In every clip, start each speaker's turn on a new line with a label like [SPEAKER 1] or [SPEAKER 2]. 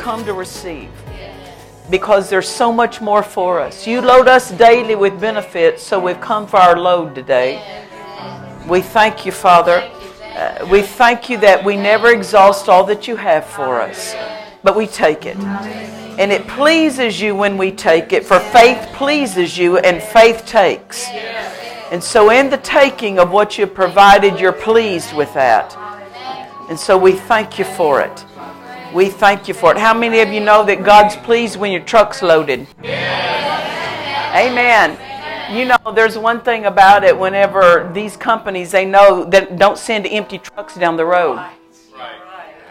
[SPEAKER 1] Come to receive because there's so much more for us. You load us daily with benefits, so we've come for our load today. We thank you, Father. Uh, we thank you that we never exhaust all that you have for us, but we take it. And it pleases you when we take it, for faith pleases you and faith takes. And so, in the taking of what you've provided, you're pleased with that. And so, we thank you for it. We thank you for it. How many of you know that God's pleased when your truck's loaded? Amen. You know, there's one thing about it whenever these companies, they know that don't send empty trucks down the road.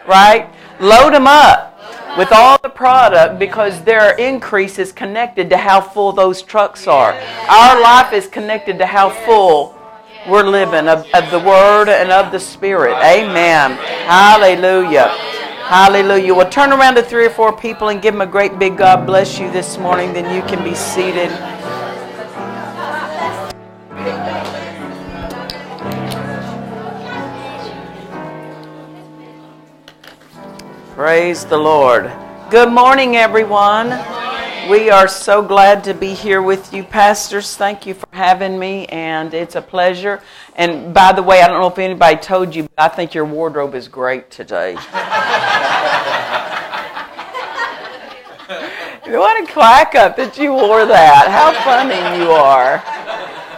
[SPEAKER 1] Right? Load them up with all the product because their increase is connected to how full those trucks are. Our life is connected to how full we're living of, of the Word and of the Spirit. Amen. Hallelujah. Hallelujah. Well, turn around to three or four people and give them a great big God bless you this morning. Then you can be seated. Praise the Lord. Good morning, everyone. We are so glad to be here with you, pastors. Thank you for having me, and it's a pleasure. And by the way, I don't know if anybody told you, but I think your wardrobe is great today. what a clack up that you wore that. How funny you are.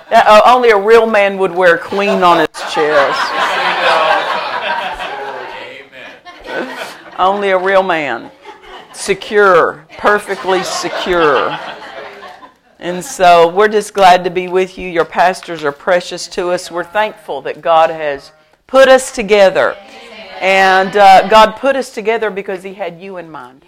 [SPEAKER 1] That, uh, only a real man would wear queen on his chest. Only a real man. Secure, perfectly secure. And so we're just glad to be with you. Your pastors are precious to us. We're thankful that God has put us together. And uh, God put us together because He had you in mind.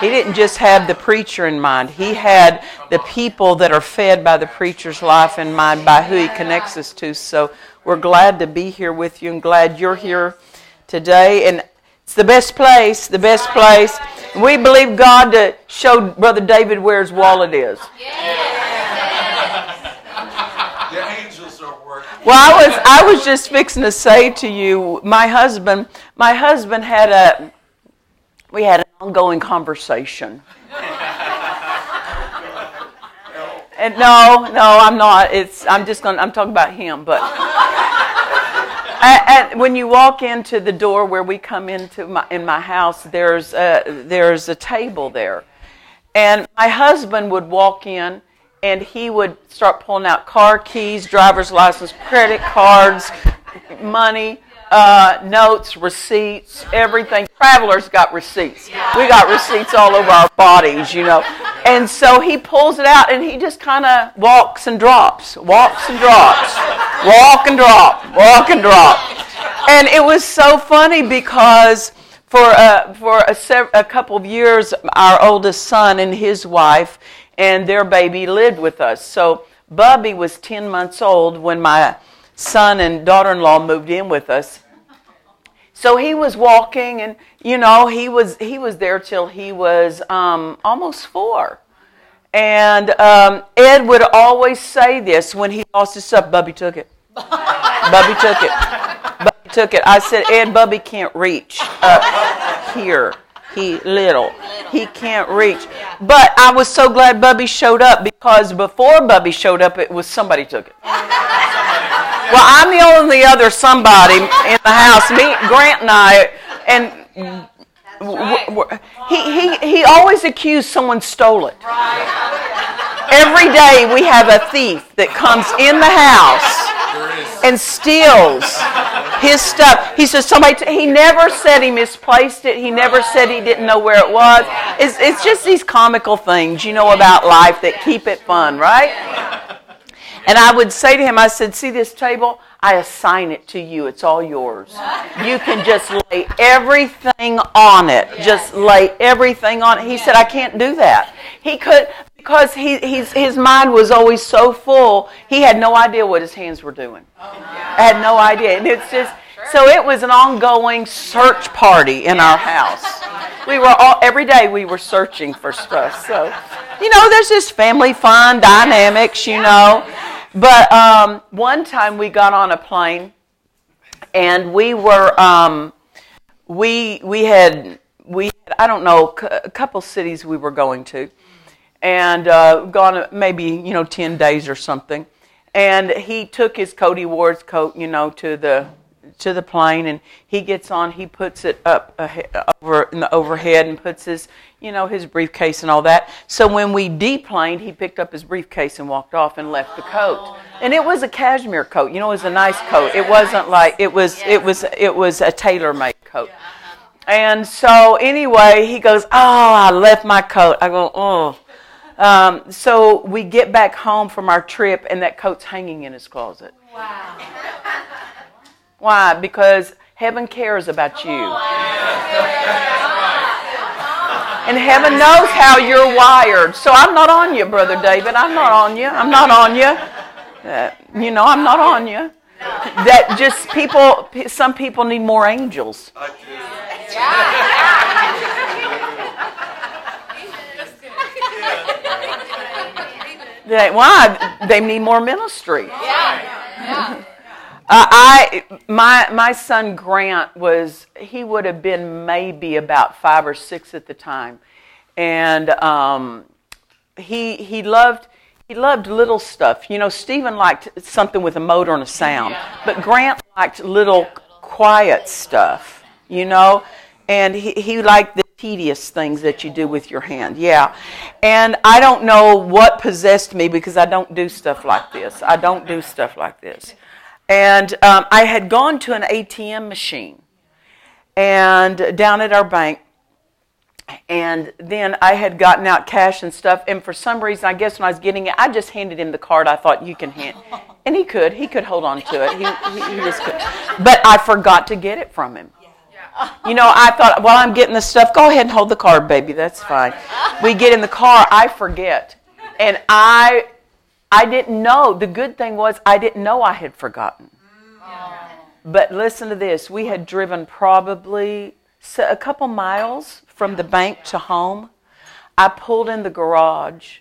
[SPEAKER 1] He didn't just have the preacher in mind, He had the people that are fed by the preacher's life in mind by who He connects us to. So we're glad to be here with you and glad you're here today. And it's the best place, the best place. We believe God to show Brother David where his wallet is. The angels are working. Well, I was I was just fixing to say to you, my husband, my husband had a we had an ongoing conversation. and no, no, I'm not. It's I'm just going to I'm talking about him, but and when you walk into the door where we come into my, in my house, there's a, there's a table there. And my husband would walk in and he would start pulling out car keys, driver's license, credit cards, money, uh, notes, receipts, everything. Travelers got receipts. We got receipts all over our bodies, you know. And so he pulls it out and he just kind of walks and drops, walks and drops, walk and drop, walk and drop. And it was so funny because for a, for a, sev- a couple of years, our oldest son and his wife and their baby lived with us. So Bubby was 10 months old when my son and daughter in law moved in with us. So he was walking, and you know he was he was there till he was um, almost four. And um, Ed would always say this when he lost his stuff. Bubby took it. Bubby took it. Bubby took it. I said, Ed, Bubby can't reach up here. He little. He can't reach. But I was so glad Bubby showed up because before Bubby showed up, it was somebody took it. Well, I'm the only other somebody in the house. Me, Grant, and I, and he, he, he always accused someone stole it. Every day we have a thief that comes in the house and steals his stuff. He says somebody. T- he never said he misplaced it. He never said he didn't know where it was. It's, it's just these comical things you know about life that keep it fun, right? And I would say to him, I said, See this table? I assign it to you. It's all yours. You can just lay everything on it. Just lay everything on it. He said, I can't do that. He could, because he, his mind was always so full, he had no idea what his hands were doing. Oh, I had no idea. And it's just, so it was an ongoing search party in our house. We were all, every day we were searching for stuff. So, you know, there's this family fun dynamics, you know. But um, one time we got on a plane, and we were um, we we had we I don't know a couple cities we were going to, and uh, gone maybe you know ten days or something, and he took his Cody Ward's coat, you know, to the to the plane, and he gets on. He puts it up over in the overhead and puts his you know his briefcase and all that. So when we deplaned, he picked up his briefcase and walked off and left the coat. And it was a cashmere coat. You know, it was a nice coat. It wasn't like it was. It was. It was a tailor-made coat. And so anyway, he goes, "Oh, I left my coat." I go, "Oh." Um, so we get back home from our trip, and that coat's hanging in his closet. Wow. Why? Because heaven cares about you. And heaven knows how you're wired. So I'm not on you, Brother David. I'm not on you. I'm not on you. Uh, you know, I'm not on you. That just people, some people need more angels. Why? They need more ministry. Yeah. Uh, I my my son Grant was he would have been maybe about five or six at the time, and um, he he loved he loved little stuff. You know, Stephen liked something with a motor and a sound, but Grant liked little quiet stuff. You know, and he he liked the tedious things that you do with your hand. Yeah, and I don't know what possessed me because I don't do stuff like this. I don't do stuff like this. And um, I had gone to an ATM machine and down at our bank. And then I had gotten out cash and stuff. And for some reason, I guess when I was getting it, I just handed him the card. I thought, you can hand. And he could. He could hold on to it. He, he, he just could. But I forgot to get it from him. You know, I thought, while I'm getting the stuff, go ahead and hold the card, baby. That's fine. We get in the car, I forget. And I I didn't know. The good thing was I didn't know I had forgotten. Mm. But listen to this. We had driven probably a couple miles from the bank to home. I pulled in the garage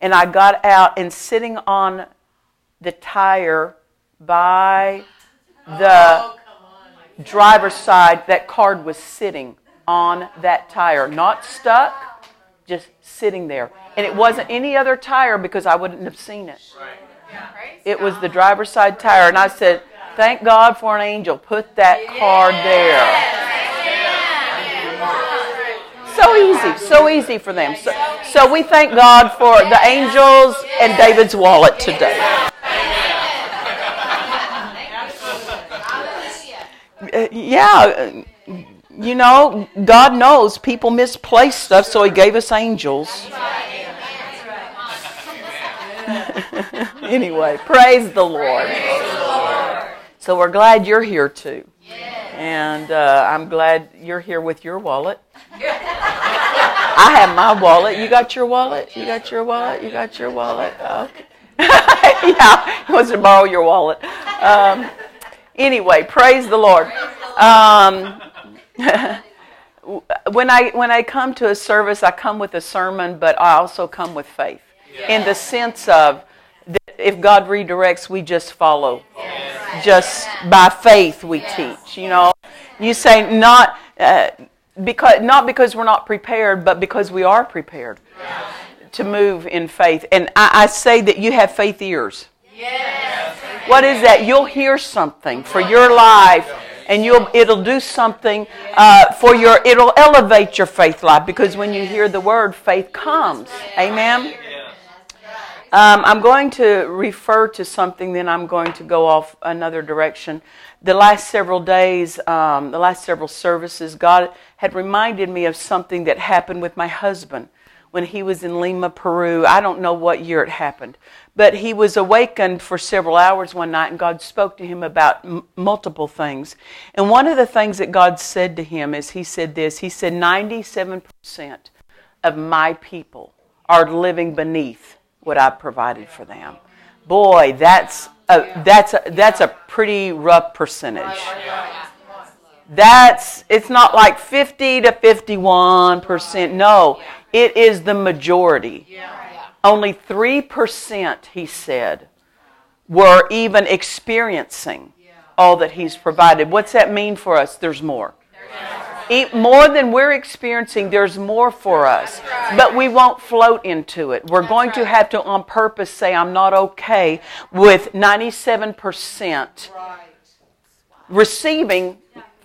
[SPEAKER 1] and I got out and sitting on the tire by the oh, driver's side, that card was sitting on that tire, not stuck, just sitting there. And it wasn't any other tire because I wouldn't have seen it. It was the driver's side tire. And I said, Thank God for an angel. Put that card there. So easy, so easy for them. So, so we thank God for the angels and David's wallet today. Uh, yeah, you know, God knows people misplace stuff, so He gave us angels. anyway, praise the Lord. So we're glad you're here too. And uh, I'm glad you're here with your wallet. I have my wallet. You got your wallet? You got your wallet? You got your wallet? Okay. yeah, he wants to borrow your wallet. Um, anyway, praise the Lord. Um, when I when I come to a service, I come with a sermon, but I also come with faith in the sense of if God redirects, we just follow. Just by faith, we teach. You know, you say not uh, because not because we're not prepared, but because we are prepared to move in faith. And I, I say that you have faith ears. What is that? You'll hear something for your life and you'll it'll do something uh, for your it'll elevate your faith life because when you hear the word faith comes amen um, I'm going to refer to something, then I'm going to go off another direction. The last several days, um, the last several services, God had reminded me of something that happened with my husband when he was in Lima, Peru. I don't know what year it happened, but he was awakened for several hours one night, and God spoke to him about m- multiple things. And one of the things that God said to him is He said this He said, 97% of my people are living beneath what I provided for them. Boy, that's a, that's a, that's a pretty rough percentage. That's it's not like 50 to 51 percent. No, it is the majority. Only three percent, he said, were even experiencing all that he's provided. What's that mean for us? There's more. More than we're experiencing, there's more for us. But we won't float into it. We're going to have to, on purpose, say, I'm not okay with 97% receiving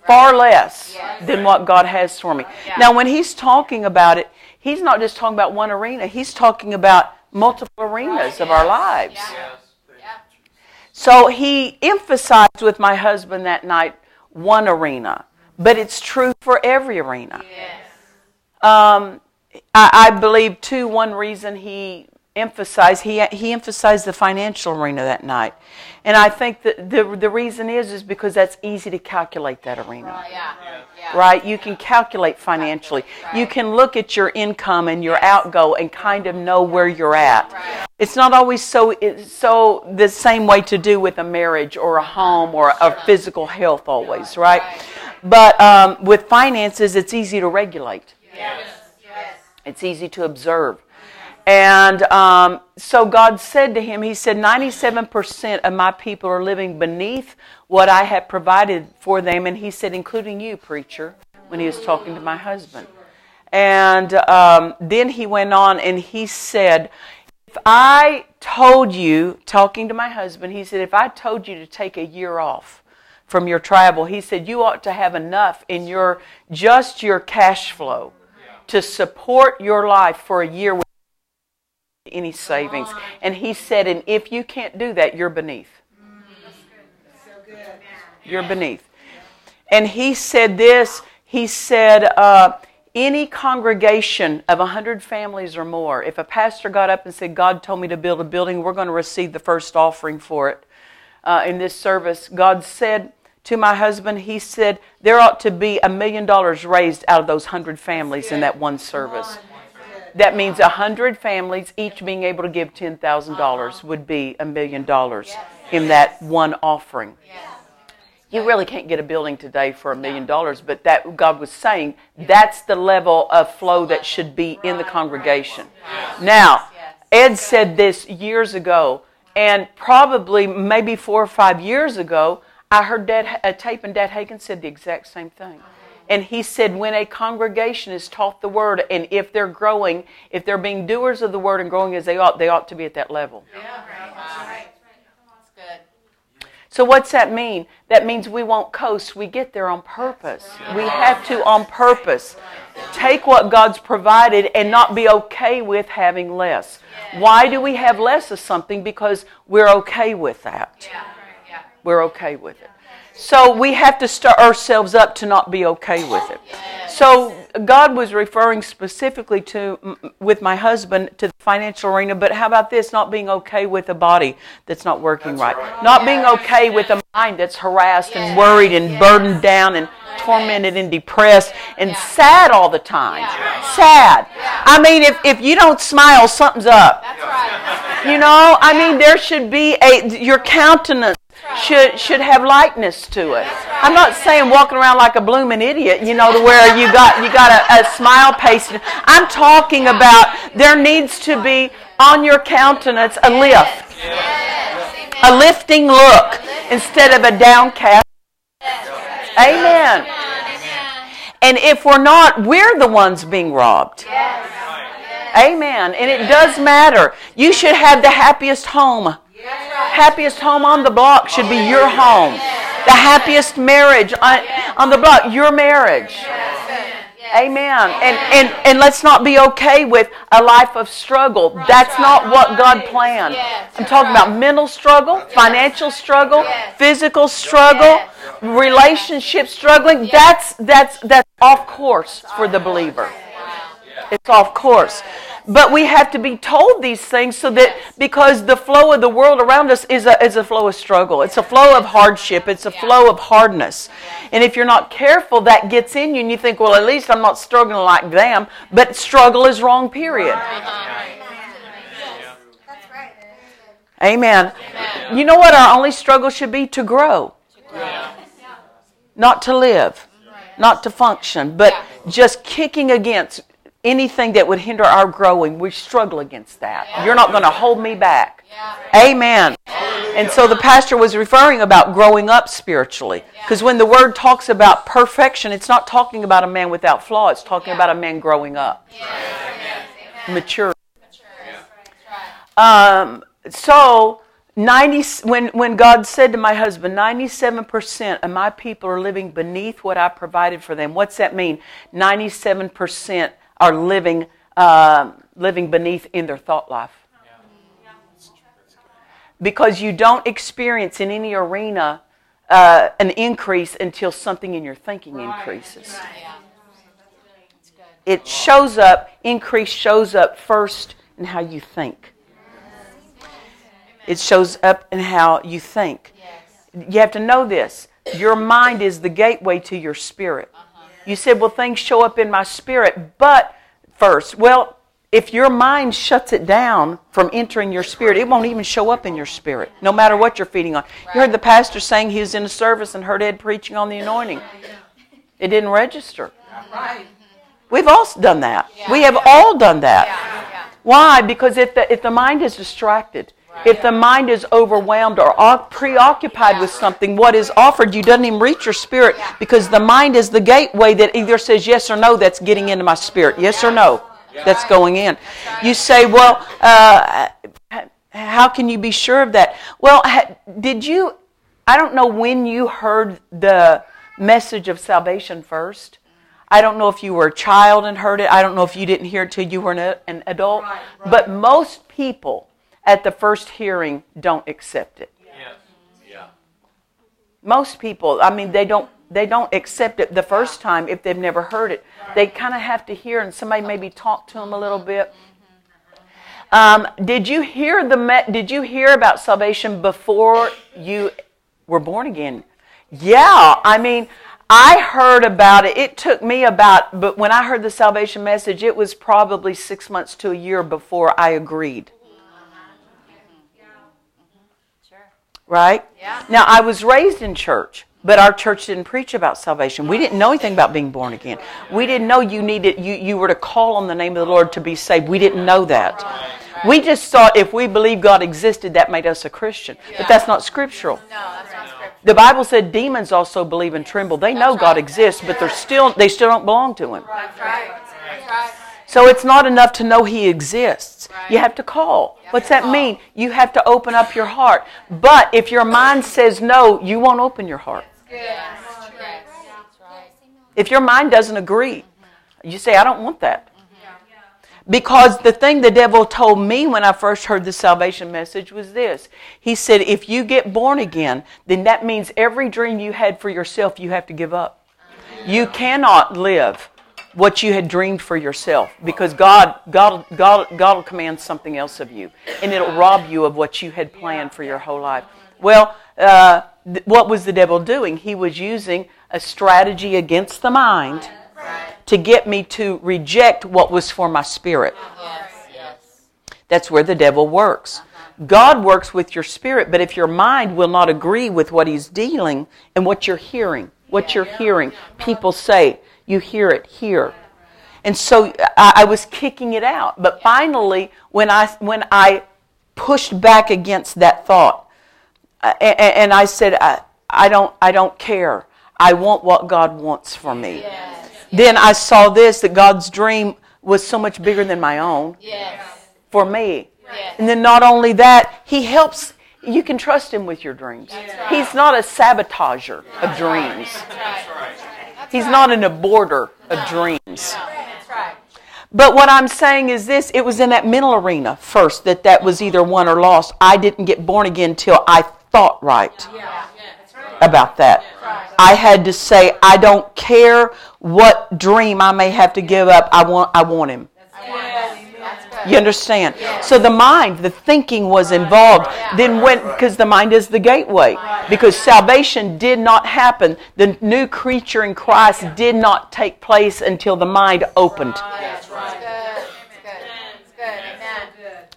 [SPEAKER 1] far less than what God has for me. Now, when He's talking about it, He's not just talking about one arena, He's talking about multiple arenas of our lives. So He emphasized with my husband that night one arena, but it's true for every arena. Um, I, I believe, too, one reason He emphasized he he emphasized the financial arena that night, and I think that the the reason is is because that's easy to calculate that arena. yeah. Yeah. Right? You can calculate financially. Right. You can look at your income and your outgo and kind of know where you're at. Right. It's not always so so the same way to do with a marriage or a home or a physical health always, right? But um, with finances, it's easy to regulate. yes. Yes. It's easy to observe. And um, so God said to him, He said, 97% of my people are living beneath what I have provided for them. And He said, including you, preacher, when He was talking to my husband. And um, then He went on and He said, If I told you, talking to my husband, He said, If I told you to take a year off, from your travel, he said you ought to have enough in your just your cash flow to support your life for a year any savings. And he said, and if you can't do that, you're beneath. You're beneath. And he said this, he said, uh, any congregation of 100 families or more, if a pastor got up and said, God told me to build a building, we're going to receive the first offering for it uh, in this service, God said to my husband, He said, there ought to be a million dollars raised out of those 100 families in that one service. That means a hundred families, each being able to give ten thousand dollars, uh-huh. would be a million dollars in that one offering. You really can't get a building today for a million dollars, but that God was saying that's the level of flow that should be in the congregation. Now, Ed said this years ago, and probably maybe four or five years ago, I heard Dad, a tape, and Dad Hagin said the exact same thing. And he said, when a congregation is taught the word, and if they're growing, if they're being doers of the word and growing as they ought, they ought to be at that level. Yeah, right. good. So what's that mean? That means we won't coast. We get there on purpose. We have to, on purpose, take what God's provided and not be okay with having less. Why do we have less of something? Because we're okay with that. We're okay with it. So we have to stir ourselves up to not be okay with it. So God was referring specifically to, with my husband, to the financial arena, but how about this? Not being okay with a body that's not working right. right. Not being okay with a mind that's harassed and worried and burdened down and tormented and depressed and sad all the time. Sad. I mean, if, if you don't smile, something's up. You know, I mean, there should be a, your countenance should should have likeness to it. I'm not saying walking around like a blooming idiot, you know, to where you got you got a, a smile pasted. I'm talking about there needs to be on your countenance a lift, a lifting look instead of a downcast. Amen. And if we're not, we're the ones being robbed. Amen. And it does matter. You should have the happiest home Happiest home on the block should be your home. The happiest marriage on, on the block, your marriage. Amen. And, and, and let's not be okay with a life of struggle. That's not what God planned. I'm talking about mental struggle, financial struggle, physical struggle, relationship struggling. That's, that's, that's off course for the believer. It's off course. But we have to be told these things so that because the flow of the world around us is a, is a flow of struggle. It's a flow of hardship. It's a flow of hardness. And if you're not careful, that gets in you and you think, well, at least I'm not struggling like them. But struggle is wrong, period. Amen. You know what our only struggle should be? To grow. Not to live. Not to function. But just kicking against anything that would hinder our growing, we struggle against that. You're not going to hold me back. Amen. And so the pastor was referring about growing up spiritually. Because when the word talks about perfection, it's not talking about a man without flaw, it's talking about a man growing up, mature. Um, so 90, when, when God said to my husband, 97% of my people are living beneath what I provided for them. What's that mean? 97% are living, uh, living beneath in their thought life. Because you don't experience in any arena uh, an increase until something in your thinking increases. It shows up, increase shows up first in how you think. It shows up in how you think. You have to know this. Your mind is the gateway to your spirit. You said, well, things show up in my spirit, but first, well, if your mind shuts it down from entering your spirit, it won't even show up in your spirit, no matter what you're feeding on. You heard the pastor saying he was in a service and heard Ed preaching on the anointing. It didn't register. We've all done that. We have all done that. Why? Because if the, if the mind is distracted, if the mind is overwhelmed or preoccupied with something, what is offered you doesn't even reach your spirit because the mind is the gateway that either says yes or no, that's getting into my spirit. Yes or no, that's going in. You say, well, uh, how can you be sure of that? Well, did you, I don't know when you heard the message of salvation first. I don't know if you were a child and heard it. I don't know if you didn't hear it till you were an, adult. But most people at the first hearing don't accept it. Yeah. Most people, I mean, they don't they don't accept it the first time if they've never heard it. They kind of have to hear, and somebody maybe talk to them a little bit. Um, did you hear the Did you hear about salvation before you were born again? Yeah, I mean, I heard about it. It took me about, but when I heard the salvation message, it was probably six months to a year before I agreed. Right? Yeah. Now, I was raised in church, but our church didn't preach about salvation. We didn't know anything about being born again. We didn't know you needed you you were to call on the name of the Lord to be saved. We didn't know that. We just thought if we believed God existed, that made us a Christian. But that's not scriptural. No, that's not scriptural. The Bible said demons also believe and tremble. They know God exists, but they're still they still don't belong to Him. That's right. That's right. So it's not enough to know He exists. Right. You have to call. Have What's to that call. mean? You have to open up your heart. But if your mind says no, you won't open your heart. If your mind doesn't agree, mm-hmm. you say, I don't want that. Mm-hmm. Because the thing the devil told me when I first heard the salvation message was this. He said, if you get born again, then that means every dream you had for yourself, you have to give up. Mm-hmm. You cannot live what you had dreamed for yourself because God, God, God, God will command something else of you and it'll rob you of what you had planned for your whole life. Well, uh, th- what was the devil doing? He was using a strategy against the mind to get me to reject what was for my spirit. That's where the devil works. God works with your spirit, but if your mind will not agree with what he's dealing and what you're hearing, what you're hearing, people say, you hear it here. And so I, I was kicking it out. But finally, when I, when I pushed back against that thought, uh, and, and, I said, I, I, don't, I don't care. I want what God wants for me. Yes. Then I saw this that God's dream was so much bigger than my own yes. for me. Yes. And then not only that, He helps. You can trust Him with your dreams. Right. He's not a sabotager of dreams. Right. He's not an aborter of dreams. But what I'm saying is this it was in that mental arena first that that was either won or lost. I didn't get born again till I thought right about that. I had to say, I don't care what dream I may have to give up, I want, I want him. You understand? So the mind, the thinking was involved. Then went because the mind is the gateway. Because salvation did not happen. The new creature in Christ did not take place until the mind opened.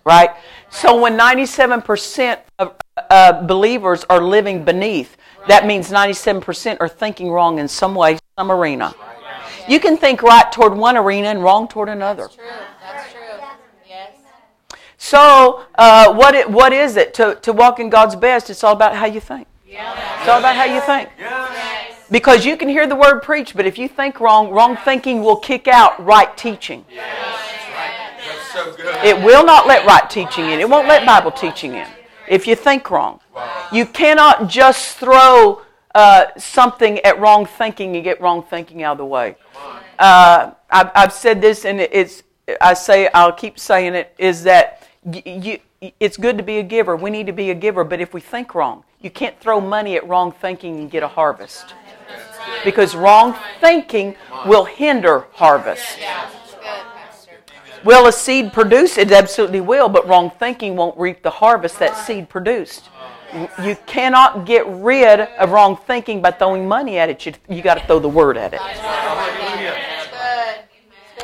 [SPEAKER 1] Right? So when 97% of uh, believers are living beneath, that means 97% are thinking wrong in some way, some arena. You can think right toward one arena and wrong toward another.
[SPEAKER 2] True. That's true. Yes.
[SPEAKER 1] So, uh, what it, what is it to to walk in God's best? It's all about how you think. It's all about how you think. Because you can hear the word preached, but if you think wrong, wrong thinking will kick out right teaching.
[SPEAKER 3] That's so good.
[SPEAKER 1] It will not let right teaching in. It won't let Bible teaching in if you think wrong. You cannot just throw uh, something at wrong thinking and get wrong thinking out of the way. Uh, I've, I've said this, and it's I say I'll keep saying it is that you, it's good to be a giver. We need to be a giver, but if we think wrong, you can't throw money at wrong thinking and get a harvest. Because wrong thinking will hinder harvest.
[SPEAKER 2] Yeah. Good, Pastor.
[SPEAKER 1] Will a seed produce? It absolutely will, but wrong thinking won't reap the harvest that seed produced. You cannot get rid of wrong thinking by throwing money at it. You, you got to throw the word at it.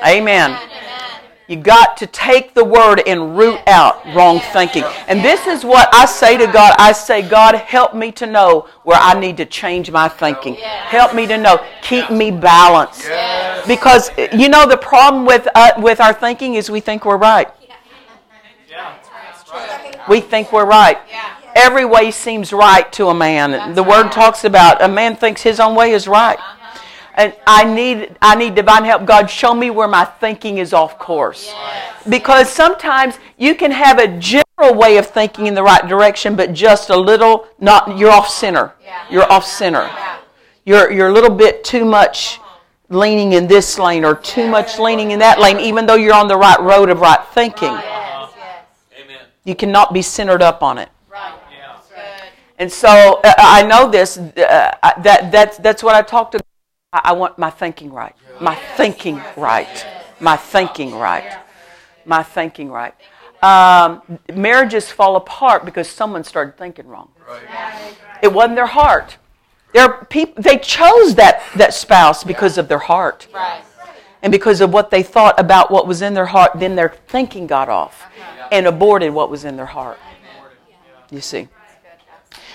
[SPEAKER 1] Amen. You got to take the word and root out wrong thinking. And this is what I say to God. I say, God, help me to know where I need to change my thinking. Help me to know. Keep me balanced. Because you know the problem with uh, with our thinking is we think we're right. We think we're right. Every way seems right to a man. The word talks about a man thinks his own way is right. And I need I need divine help. God, show me where my thinking is off course. Because sometimes you can have a general way of thinking in the right direction, but just a little not you're off center. Yeah. You're off center. Yeah. You're you're a little bit too much leaning in this lane or too much leaning in that lane, even though you're on the right road of right thinking.
[SPEAKER 2] Yes, yes.
[SPEAKER 3] Amen.
[SPEAKER 1] You cannot be centered up on it.
[SPEAKER 2] Right.
[SPEAKER 3] Yeah.
[SPEAKER 2] Good.
[SPEAKER 1] And so uh, I know this. Uh, that that's that's what I talked about. I, I want my thinking right. My thinking right. My thinking right. My thinking right. Um, marriages fall apart because someone started thinking wrong. It wasn't their heart. People they chose that that spouse because of their heart
[SPEAKER 2] Right.
[SPEAKER 1] and because of what they thought about what was in their heart. Then their thinking got off and aborted what was in their heart. You see.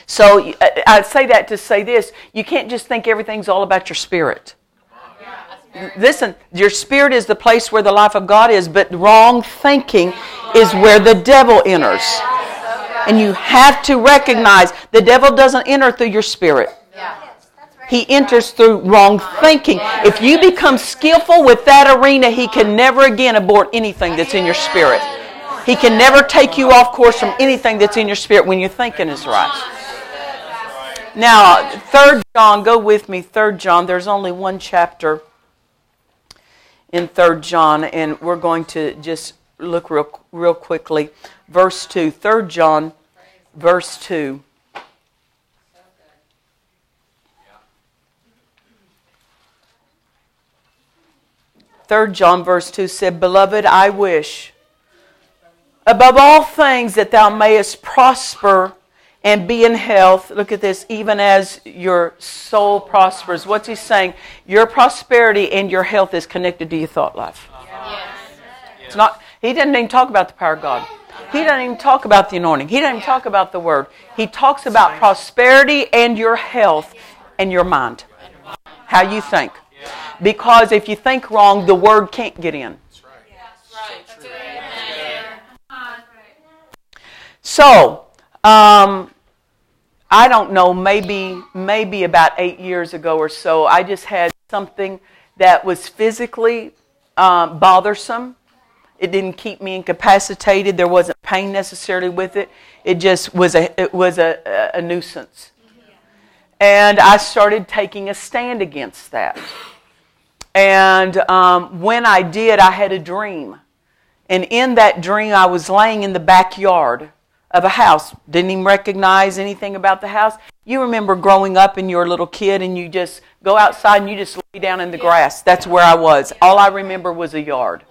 [SPEAKER 1] So uh, I- I say that to say this: you can't just think everything's all about your spirit. Listen, your spirit is the place where the life of God is, but wrong thinking is where the devil enters. And you have to recognize the devil doesn't enter through your spirit. He enters through wrong thinking. If you become skillful with that arena, he can never again abort anything that's in your spirit. He can never take you off course from anything that's in your spirit when your thinking is right. Now, third John, go with me. Third John. There's only one chapter in Third John, and we're going to just look real, real quickly. Verse two. Third John, verse two. Third John, verse two said, "Beloved, I wish." above all things that thou mayest prosper and be in health. Look at this, even as your soul prospers. What's he saying? Your prosperity and your health is connected to your thought life. It's not. He doesn't even talk about the power of God. He doesn't even talk about the anointing. He doesn't even talk about the word. He talks about prosperity and your health and your mind. How you think. Because if you think wrong, the word can't get in. So, um, I don't know, maybe maybe about eight years ago or so, I just had something that was physically um, bothersome. It didn't keep me incapacitated. There wasn't pain necessarily with it. It just was a it was a, a, nuisance. And I started taking a stand against that. And um, when I did, I had a dream. And in that dream, I was laying in the backyard of a house. Didn't even recognize anything about the house. You remember growing up and you're a little kid and you just go outside and you just lay down in the grass. That's where I was. All I remember was a yard.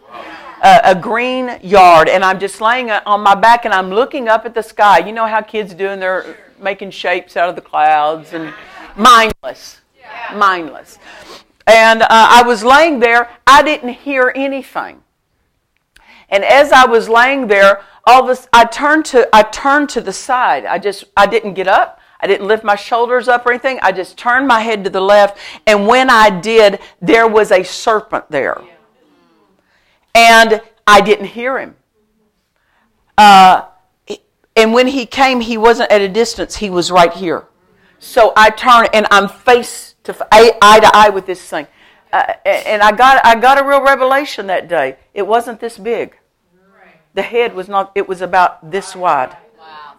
[SPEAKER 1] A, a green yard. And I'm just laying on my back and I'm looking up at the sky. You know how kids do and they're making shapes out of the clouds and mindless. Mindless. And uh, I was laying there. I didn't hear anything. And as I was laying there, all this I turned to I turned to the side. I just I didn't get up. I didn't lift my shoulders up or anything. I just turned my head to the left. And when I did, there was a serpent there. And I didn't hear him. Uh, and when he came, he wasn't at a distance, he was right here. So I turned and I'm face to eye, eye to eye with this thing. Uh, and I got, I got a real revelation that day. It wasn't this big. The head was not, it was about this wide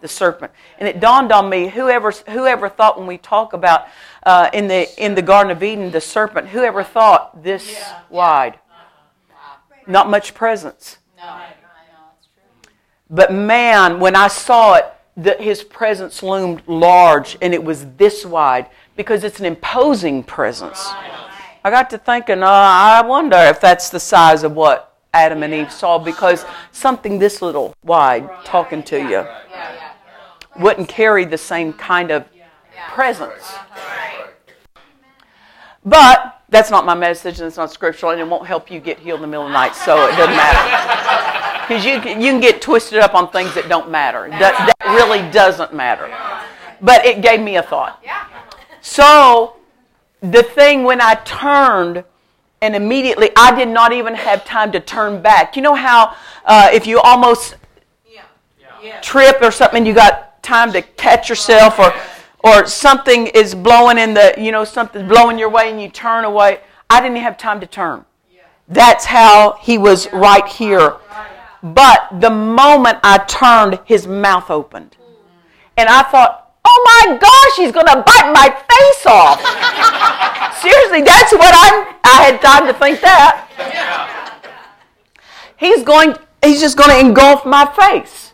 [SPEAKER 1] the serpent. And it dawned on me, whoever, whoever thought when we talk about uh, in, the, in the Garden of Eden, the serpent, whoever thought this yeah. wide? Not much presence. No, I know. But man, when I saw it, the, his presence loomed large and it was this wide because it's an imposing presence. I got to thinking, uh, I wonder if that's the size of what Adam and Eve saw because something this little wide talking to you wouldn't carry the same kind of presence. But that's not my message and it's not scriptural and it won't help you get healed in the middle of the night, so it doesn't matter. Because you, you can get twisted up on things that don't matter. That, that really doesn't matter. But it gave me a thought. So the thing when I turned, and immediately I did not even have time to turn back. You know how uh, if you almost trip or something, you got time to catch yourself or or something is blowing in the you know something's blowing your way and you turn away. I didn't have time to turn. That's how he was right here. But the moment i turned his mouth opened. And i thought oh my gosh he's going to bite my face off seriously that's what i'm i had time to think that he's going he's just going to engulf my face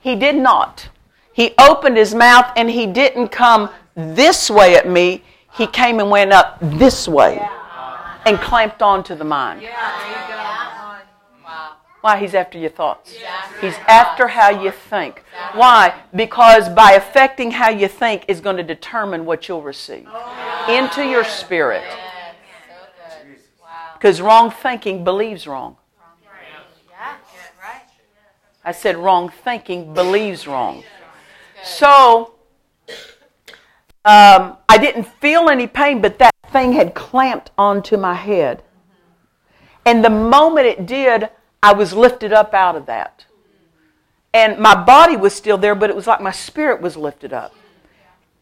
[SPEAKER 1] he did not he opened his mouth and he didn't come this way at me. He came and went up this way and clamped onto the mind. Why? He's after your thoughts. He's after how you think. Why? Because by affecting how you think is going to determine what you'll receive into your spirit. Because wrong thinking believes wrong. I said wrong thinking believes wrong. So um, I didn't feel any pain, but that thing had clamped onto my head. And the moment it did, I was lifted up out of that. And my body was still there, but it was like my spirit was lifted up.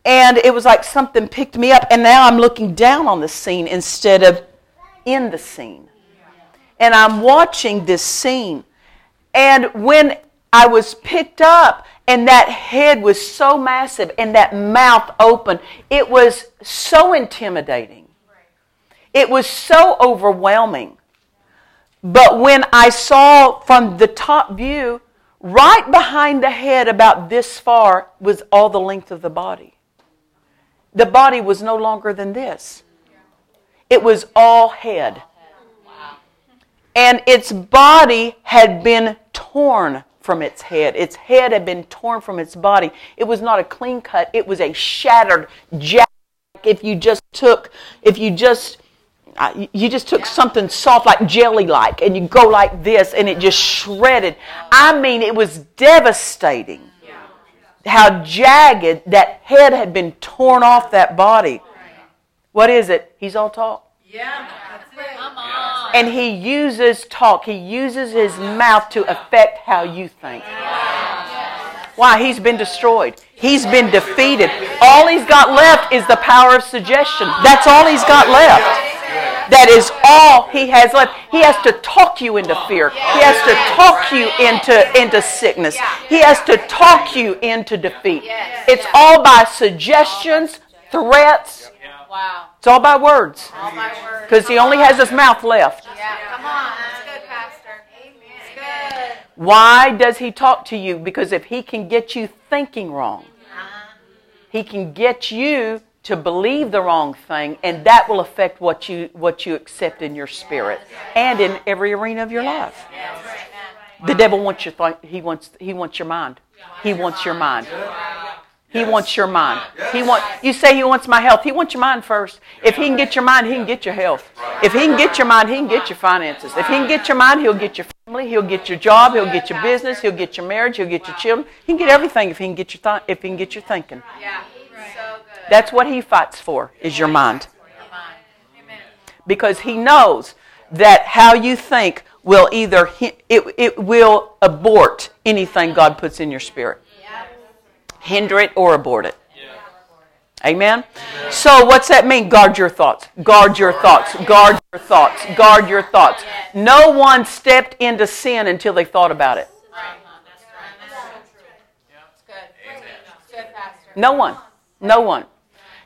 [SPEAKER 1] And it was like something picked me up, and now I'm looking down on the scene instead of in the scene. And I'm watching this scene. And when I was picked up, and that head was so massive and that mouth open. It was so intimidating. It was so overwhelming. But when I saw from the top view, right behind the head, about this far, was all the length of the body. The body was no longer than this, it was all head. And its body had been torn from its head. Its head had been torn from its body. It was not a clean cut, it was a shattered jack. If you just took, if you just, you just took something soft like jelly like and you go like this and it just shredded. I mean, it was devastating how jagged that head had been torn off that body. What is it? He's all talk. Yeah. And he uses talk, he uses his mouth to affect how you think. Why? He's been destroyed. He's been defeated. All he's got left is the power of suggestion. That's all he's got left. That is all he has left. He has to talk you into fear. He has to talk you into, into sickness. He has to talk you into defeat. It's all by suggestions, threats. Wow. It's all by words. Because he only has his mouth left.
[SPEAKER 2] Yeah, come on. That's good, Pastor. Amen. good.
[SPEAKER 1] Why does he talk to you? Because if he can get you thinking wrong, he can get you to believe the wrong thing, and that will affect what you what you accept in your spirit and in every arena of your life. The devil wants your th- he wants he wants your mind. He wants your mind. He wants your mind. He want you say he wants my health. He wants your mind first. If he can get your mind, he can get your health. If he can get your mind, he can get your finances. If he can get your mind, he'll get your family. He'll get your job. He'll get your business. He'll get your marriage. He'll get your children. He can get everything if he can get your th- if he can get your thinking. That's what he fights for is your mind. Because he knows that how you think will either it, it will abort anything God puts in your spirit. Hinder it or abort it. Amen. So what's that mean? Guard your thoughts. Guard your thoughts. Guard your thoughts. Guard your thoughts. No one stepped into sin until they thought about it. No one. No one.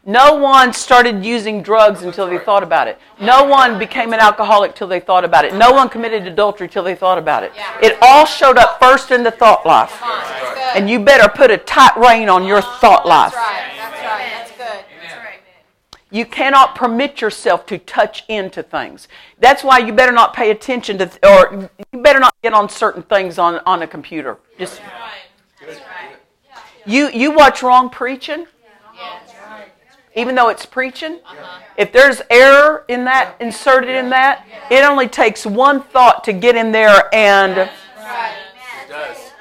[SPEAKER 1] No one started using drugs until they thought about it. No one became an alcoholic till they thought about it. No one committed adultery till they thought about it. It all showed up first in the thought life.
[SPEAKER 2] Come on. That's good.
[SPEAKER 1] And you better put a tight rein on your oh, thought life.
[SPEAKER 2] That's right. That's right. That's good. That's right.
[SPEAKER 1] You cannot permit yourself to touch into things. That's why you better not pay attention to, or you better not get on certain things on, on a computer. Just you you watch wrong preaching, even though it's preaching. If there's error in that inserted in that, it only takes one thought to get in there, and
[SPEAKER 3] It does.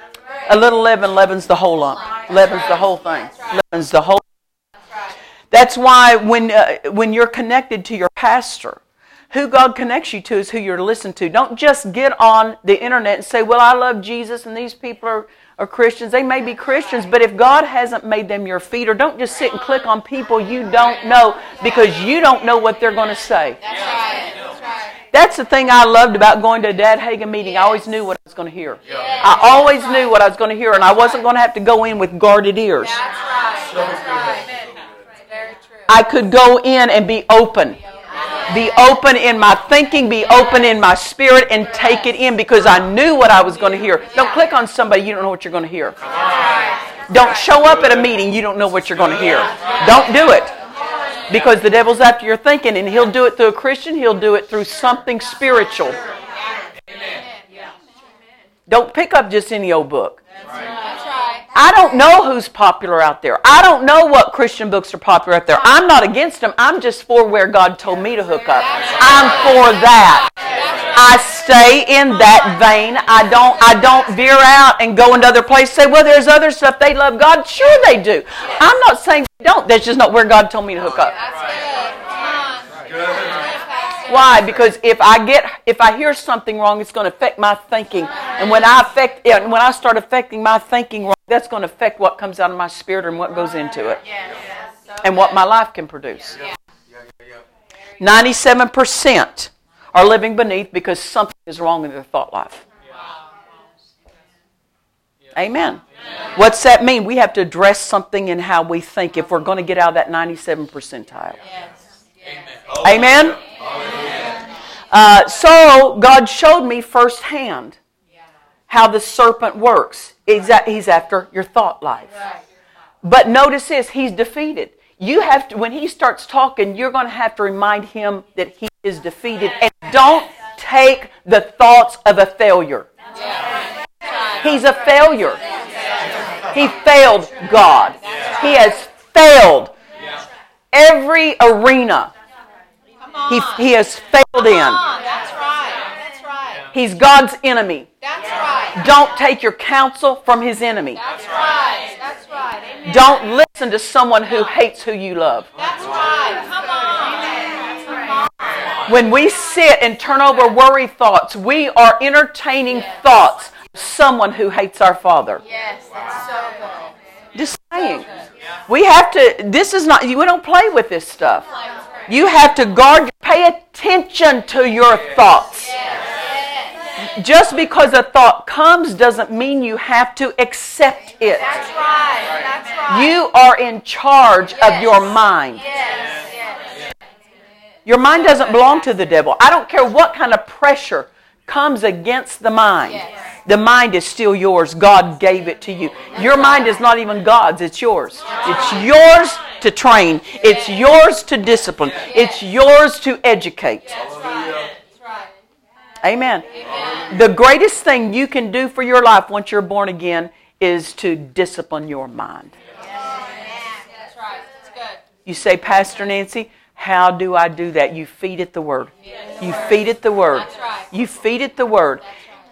[SPEAKER 1] a little leaven leavens the whole lump, leavens the whole thing, leavens the whole. That's why when uh, when you're connected to your pastor, who God connects you to is who you're to listen to. Don't just get on the internet and say, "Well, I love Jesus, and these people are." Are Christians. They may be Christians, but if God hasn't made them your feeder, don't just sit and click on people you don't know because you don't know what they're going to say.
[SPEAKER 2] That's right. That's right.
[SPEAKER 1] That's the thing I loved about going to a Dad Hagin meeting. I always knew what I was going to hear. I always knew what I was going to hear, and I wasn't going to have to go in with guarded ears.
[SPEAKER 2] That's right. That's right. Very true.
[SPEAKER 1] I could go in and be open. Be open in my thinking, be open in my spirit, and take it in because I knew what I was going to hear. Don't click on somebody you don't know what you're going to hear. Don't show up at a meeting you don't know what you're going to hear. Don't do it. Because the devil's after your thinking, and he'll do it through a Christian, he'll do it through something spiritual. Don't pick up just any old book.
[SPEAKER 2] That's right.
[SPEAKER 1] I don't know who's popular out there. I don't know what Christian books are popular out there. I'm not against them. I'm just for where God told me to hook up. I'm for that. I stay in that vein. I don't I don't veer out and go into other places say, well, there's other stuff. They love God. Sure they do. I'm not saying they don't. That's just not where God told me to hook up.
[SPEAKER 2] That's good. Come on.
[SPEAKER 3] Good.
[SPEAKER 2] Pastor.
[SPEAKER 1] Why? Because if I get if I hear something wrong, it's going to affect my thinking. And when I affect and when I start affecting my thinking wrong, that's going to affect what comes out of my spirit and what goes into it. And what my life can produce.
[SPEAKER 3] Yeah, yeah, yeah.
[SPEAKER 1] 97% are living beneath because something is wrong in their thought life. Amen. What's that mean? We have to address something in how we think if we're going to get out of that 97 percentile. Amen. Uh, so God showed me firsthand how the serpent works. He's, a- he's after your thought life. But notice this, he's defeated. You have to when he starts talking, you're going to have to remind him that he is defeated and don't take the thoughts of a failure. He's a failure. He failed God. He has failed every arena he, he has failed in.
[SPEAKER 2] That's right. That's right.
[SPEAKER 1] He's God's enemy.
[SPEAKER 2] That's right.
[SPEAKER 1] Don't take your counsel from his enemy.
[SPEAKER 2] That's right. That's right. Amen.
[SPEAKER 1] Don't listen to someone who hates who you love.
[SPEAKER 2] That's right. Come on. Come on.
[SPEAKER 1] When we sit and turn over worry thoughts, we are entertaining thoughts of someone who hates our Father.
[SPEAKER 2] Yes, that's so good.
[SPEAKER 1] Just saying. We have to, this is not, we don't play with this stuff. You have to guard, pay attention to your thoughts. Just because a thought comes doesn't mean you have to accept it.
[SPEAKER 2] That's right. That's right.
[SPEAKER 1] You are in charge of your mind.
[SPEAKER 2] Yes. Yes.
[SPEAKER 1] Your mind doesn't belong to the devil. I don't care what kind of pressure comes against the mind. The mind is still yours. God gave it to you. Your mind is not even God's, it's yours. It's yours to train, it's yours to discipline, it's yours to educate. Amen. The greatest thing you can do for your life once you're born again is to discipline your mind. You say, Pastor Nancy, how do I do that? You feed it the word. You feed it the word. You feed it the word.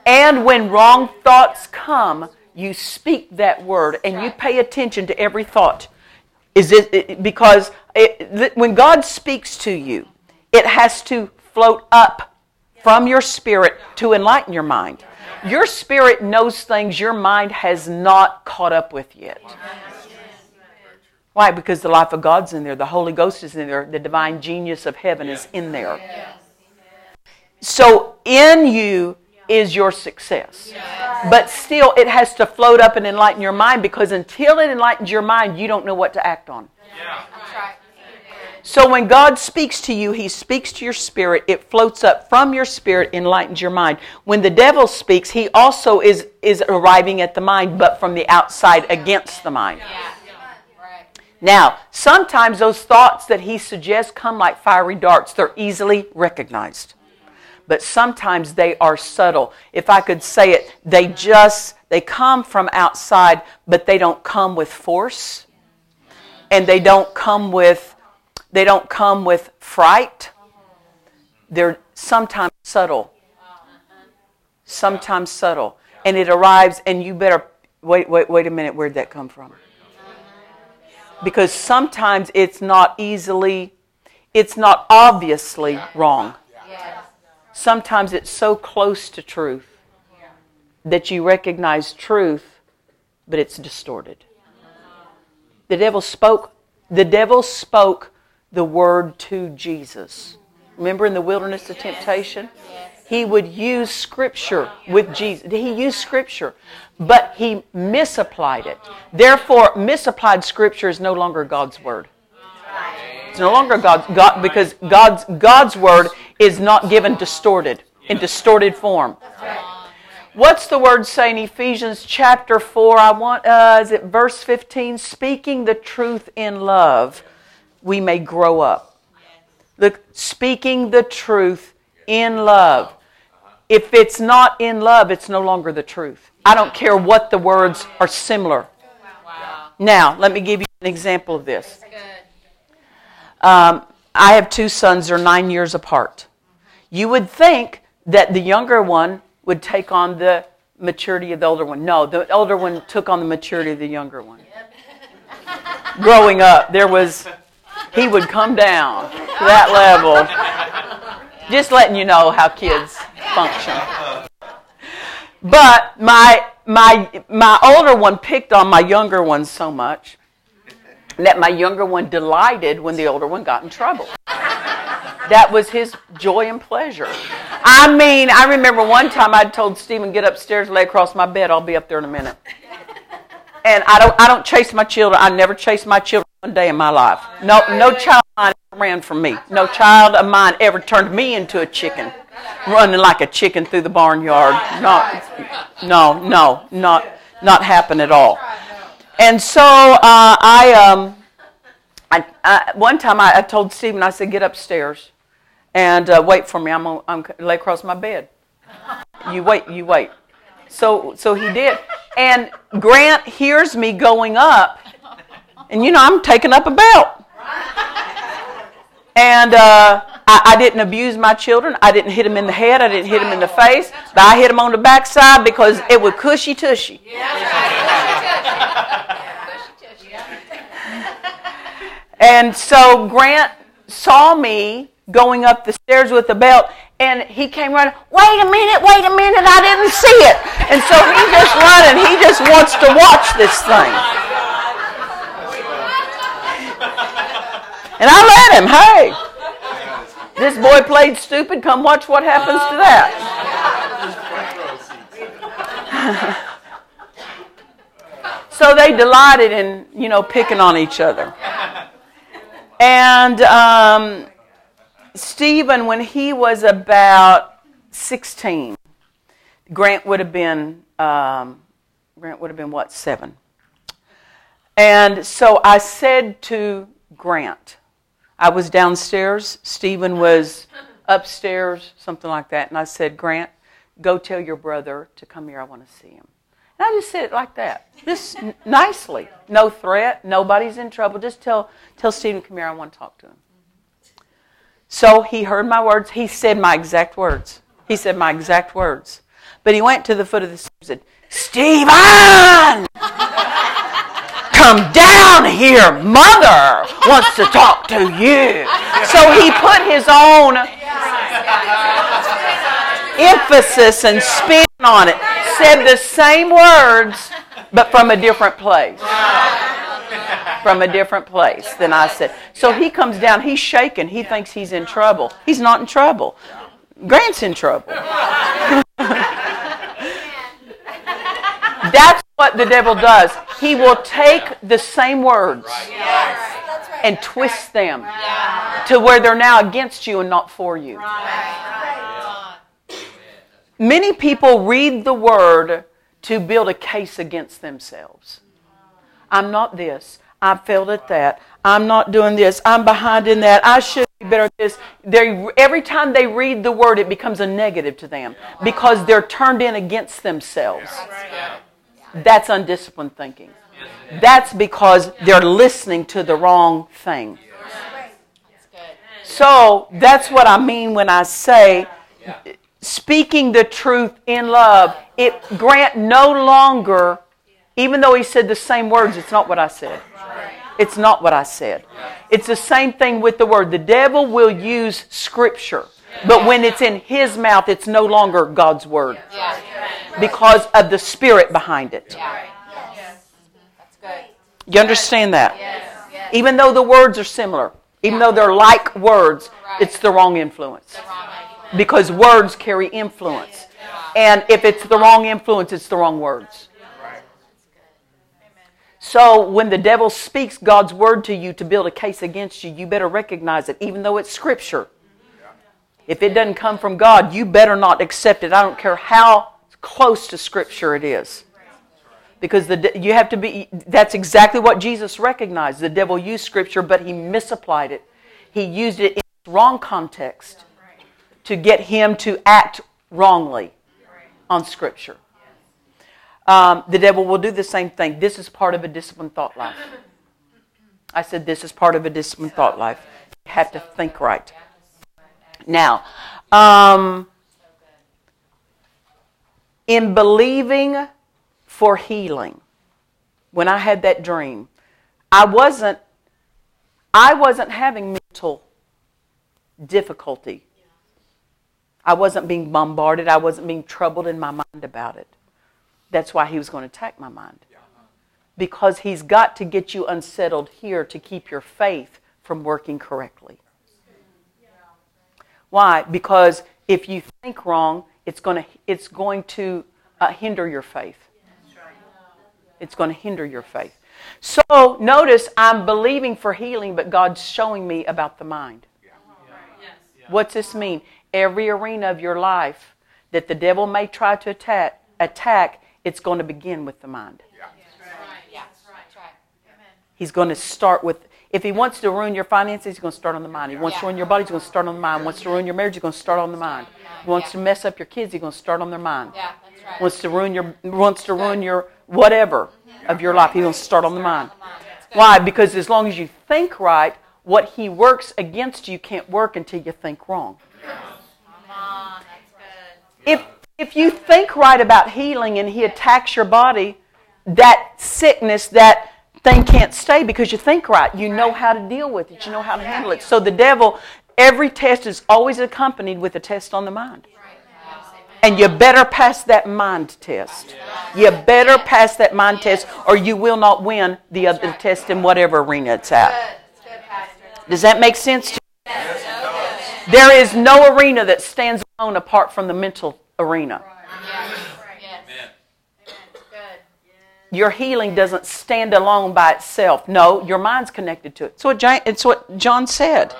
[SPEAKER 1] And when wrong thoughts come, you speak that word and you pay attention to every thought. Is it because it, when God speaks to you, it has to float up from your spirit to enlighten your mind. Your spirit knows things your mind has not caught up with yet. Why? Because the life of God's in there, the Holy Ghost is in there, the divine genius of heaven is in there. So in you is your success. But still, it has to float up and enlighten your mind because until it enlightens your mind, you don't know what to act on. So when God speaks to you, He speaks to your spirit. It floats up from your spirit, enlightens your mind. When the devil speaks, he also is, is arriving at the mind, but from the outside against the mind. Now, sometimes those thoughts that he suggests come like fiery darts. They're easily recognized but sometimes they are subtle. If I could say it, they just they come from outside, but they don't come with force. And they don't come with they don't come with fright. They're sometimes subtle. Sometimes subtle. And it arrives and you better wait wait wait a minute, where'd that come from? Because sometimes it's not easily it's not obviously wrong sometimes it's so close to truth that you recognize truth, but it's distorted. The devil spoke, the devil spoke the word to Jesus. Remember in the wilderness of temptation? He would use scripture with Jesus. He used scripture, but he misapplied it. Therefore, misapplied scripture is no longer God's word. It's no longer God's God because God's God's word is not given distorted in distorted form. What's the word say in Ephesians chapter 4? I want uh, is it verse 15 speaking the truth in love we may grow up. The speaking the truth in love. If it's not in love, it's no longer the truth. I don't care what the words are similar. Now, let me give you an example of this. Um, I have two sons, they're nine years apart. You would think that the younger one would take on the maturity of the older one. No, the older one took on the maturity of the younger one. Growing up, there was, he would come down to that level. Just letting you know how kids function. But my, my, my older one picked on my younger one so much that my younger one delighted when the older one got in trouble. That was his joy and pleasure. I mean, I remember one time I told Stephen, get upstairs, lay across my bed, I'll be up there in a minute. And I don't, I don't chase my children. I never chased my children one day in my life. No, no child of mine ever ran from me. No child of mine ever turned me into a chicken, running like a chicken through the barnyard. No, no, no, not, not happen at all. And so uh, I, um, I, I, one time I, I, told Stephen, I said, get upstairs and uh, wait for me. I'm, gonna, I'm lay across my bed. You wait, you wait. So, so he did. And Grant hears me going up, and you know, I'm taking up a belt. And uh, I, I, didn't abuse my children. I didn't hit them in the head. I didn't hit them in the face. But I hit them on the backside because it was cushy tushy. And so Grant saw me going up the stairs with the belt, and he came running. Wait a minute, wait a minute, I didn't see it. And so he just running. He just wants to watch this thing. And I let him. Hey, this boy played stupid. Come watch what happens to that. so they delighted in, you know, picking on each other. And um, Stephen, when he was about 16, Grant would have been, um, Grant would have been what, seven? And so I said to Grant, I was downstairs, Stephen was upstairs, something like that, and I said, Grant, go tell your brother to come here, I want to see him. And I just said it like that, just nicely. No threat. Nobody's in trouble. Just tell, tell Stephen, come here. I want to talk to him. So he heard my words. He said my exact words. He said my exact words. But he went to the foot of the stairs and said, Stephen! Come down here. Mother wants to talk to you. So he put his own emphasis and spin on it. Said the same words, but from a different place. From a different place than I said. So he comes down, he's shaking. He thinks he's in trouble. He's not in trouble. Grant's in trouble. That's what the devil does. He will take the same words and twist them to where they're now against you and not for you. Many people read the word to build a case against themselves. I'm not this. I failed at that. I'm not doing this. I'm behind in that. I should be better at this. They, every time they read the word, it becomes a negative to them because they're turned in against themselves. That's undisciplined thinking. That's because they're listening to the wrong thing. So that's what I mean when I say speaking the truth in love. It Grant no longer, even though he said the same words, it's not what I said. It's not what I said. It's the same thing with the word. The devil will use scripture, but when it's in his mouth, it's no longer God's word because of the spirit behind it. You understand that? Even though the words are similar, even though they're like words, it's the wrong influence. Because words carry influence. And if it's the wrong influence, it's the wrong words. So when the devil speaks God's word to you to build a case against you, you better recognize it, even though it's scripture. If it doesn't come from God, you better not accept it. I don't care how close to scripture it is. Because the, you have to be, that's exactly what Jesus recognized. The devil used scripture, but he misapplied it. He used it in wrong context to get him to act wrongly on scripture. Um, the devil will do the same thing. This is part of a disciplined thought life. I said this is part of a disciplined thought life. You have to think right. Now, um, in believing for healing, when I had that dream, I wasn't I wasn't having mental difficulty. I wasn't being bombarded. I wasn't being troubled in my mind about it. That's why he was going to attack my mind. Because he's got to get you unsettled here to keep your faith from working correctly. Why? Because if you think wrong, it's going to, it's going to uh, hinder your faith. It's going to hinder your faith. So notice I'm believing for healing, but God's showing me about the mind. What's this mean? Every arena of your life that the devil may try to attack, attack it's going to begin with the mind. He's going to start with if he wants to ruin your finances, he's going to start on the mind. He wants to ruin your body, he's going to start on the mind. He wants to ruin your marriage, he's going to start on the mind. He wants to mess up your kids, he's going to start on their mind.
[SPEAKER 2] Yeah, that's right.
[SPEAKER 1] Wants to ruin your wants to ruin your whatever of your life, he's going to start on the mind. Why? Because as long as you think right, what he works against you can't work until you think wrong. If if you think right about healing and he attacks your body, that sickness, that thing can't stay because you think right. You know how to deal with it. You know how to handle it. So the devil, every test is always accompanied with a test on the mind. And you better pass that mind test. You better pass that mind test or you will not win the other test in whatever arena it's at. Does that make sense to you? There is no arena that stands alone apart from the mental arena. Your healing doesn't stand alone by itself. No, your mind's connected to it. It's what John, it's what John said.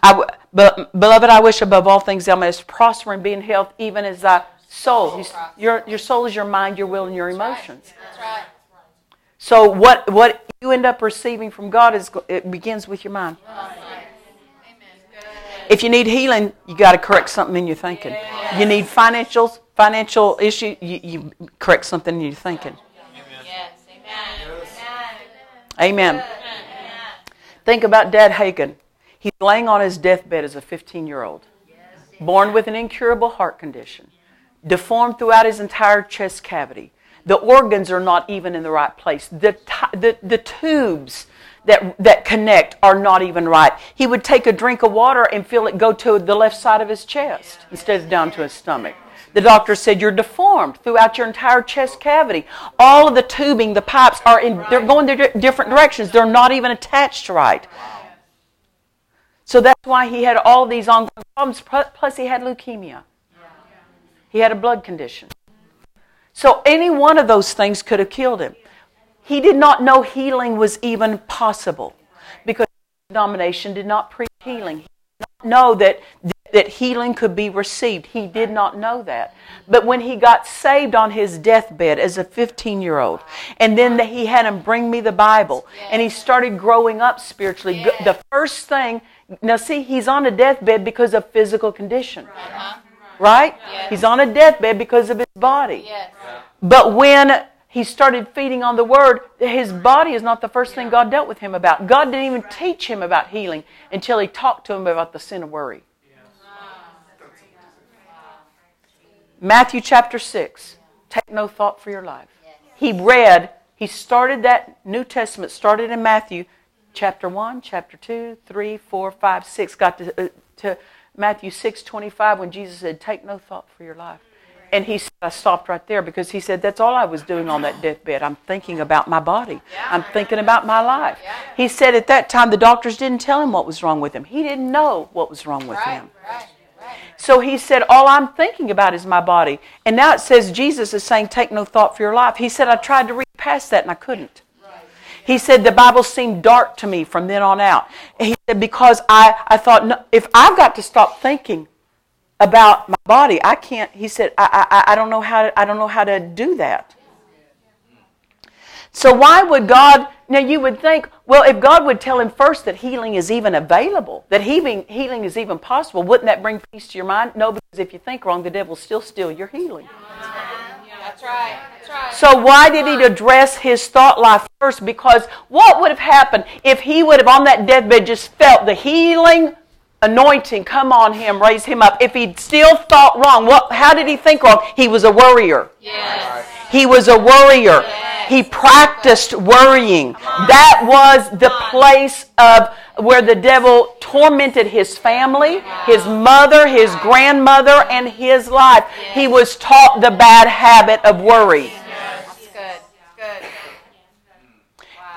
[SPEAKER 1] I w- but, beloved, I wish above all things thou mayest prosper and be in health, even as thy soul. You Your, your soul is your mind, your will, and your emotions.
[SPEAKER 2] That's right.
[SPEAKER 1] So what, what you end up receiving from God is it begins with your mind. If you need healing, you got to correct something in your thinking. You need financials, financial issue, you, you correct something in your thinking.
[SPEAKER 2] Yes. Amen.
[SPEAKER 1] Amen. Think about Dad Hagin. He's laying on his deathbed as a 15 year old, born with an incurable heart condition. deformed throughout his entire chest cavity. The organs are not even in the right place. The, ti- the, the tubes that, that connect are not even right. He would take a drink of water and feel it go to the left side of his chest instead of down to his stomach. The doctor said you're deformed throughout your entire chest cavity. All of the tubing, the pipes are in, they're going their different directions. They're not even attached right. So that's why he had all these ongoing problems. Plus, he had leukemia. He had a blood condition. So any one of those things could have killed him. He did not know healing was even possible because the denomination did not preach healing. He did not know that, that healing could be received. He did not know that. But when he got saved on his deathbed as a 15 year old, and then he had him bring me the Bible, and he started growing up spiritually, the first thing, now see, he's on a deathbed because of physical condition. Right? He's on a deathbed because of his body. But when he started feeding on the word, his body is not the first thing God dealt with him about. God didn't even teach him about healing until he talked to him about the sin of worry. Matthew chapter 6. Take no thought for your life. He read, he started that New Testament, started in Matthew chapter 1, chapter 2, 3, 4, 5, 6, got to, uh, to Matthew 6, 25 when Jesus said, Take no thought for your life. And he said, I stopped right there because he said, That's all I was doing on that deathbed. I'm thinking about my body. I'm thinking about my life. He said at that time the doctors didn't tell him what was wrong with him. He didn't know what was wrong with him.
[SPEAKER 2] Right.
[SPEAKER 1] So he said, All I'm thinking about is my body. And now it says Jesus is saying, Take no thought for your life. He said, I tried to read past that and I couldn't. He said, The Bible seemed dark to me from then on out. And he said, Because I, I thought, no, if I've got to stop thinking about my body, I can't. He said, I, I, I don't know how to, I don't know how to do that. So why would God? Now you would think, well, if God would tell him first that healing is even available, that healing healing is even possible, wouldn't that bring peace to your mind? No, because if you think wrong, the devil still steal your healing.
[SPEAKER 2] That's right. That's right.
[SPEAKER 1] So why did he address his thought life first? Because what would have happened if he would have on that deathbed just felt the healing anointing come on him, raise him up? If he'd still thought wrong, what? How did he think wrong? He was a worrier.
[SPEAKER 2] Yes.
[SPEAKER 1] He was a worrier. He practiced worrying. That was the place of where the devil tormented his family, his mother, his grandmother, and his life. He was taught the bad habit of worry.
[SPEAKER 2] That's good. Good.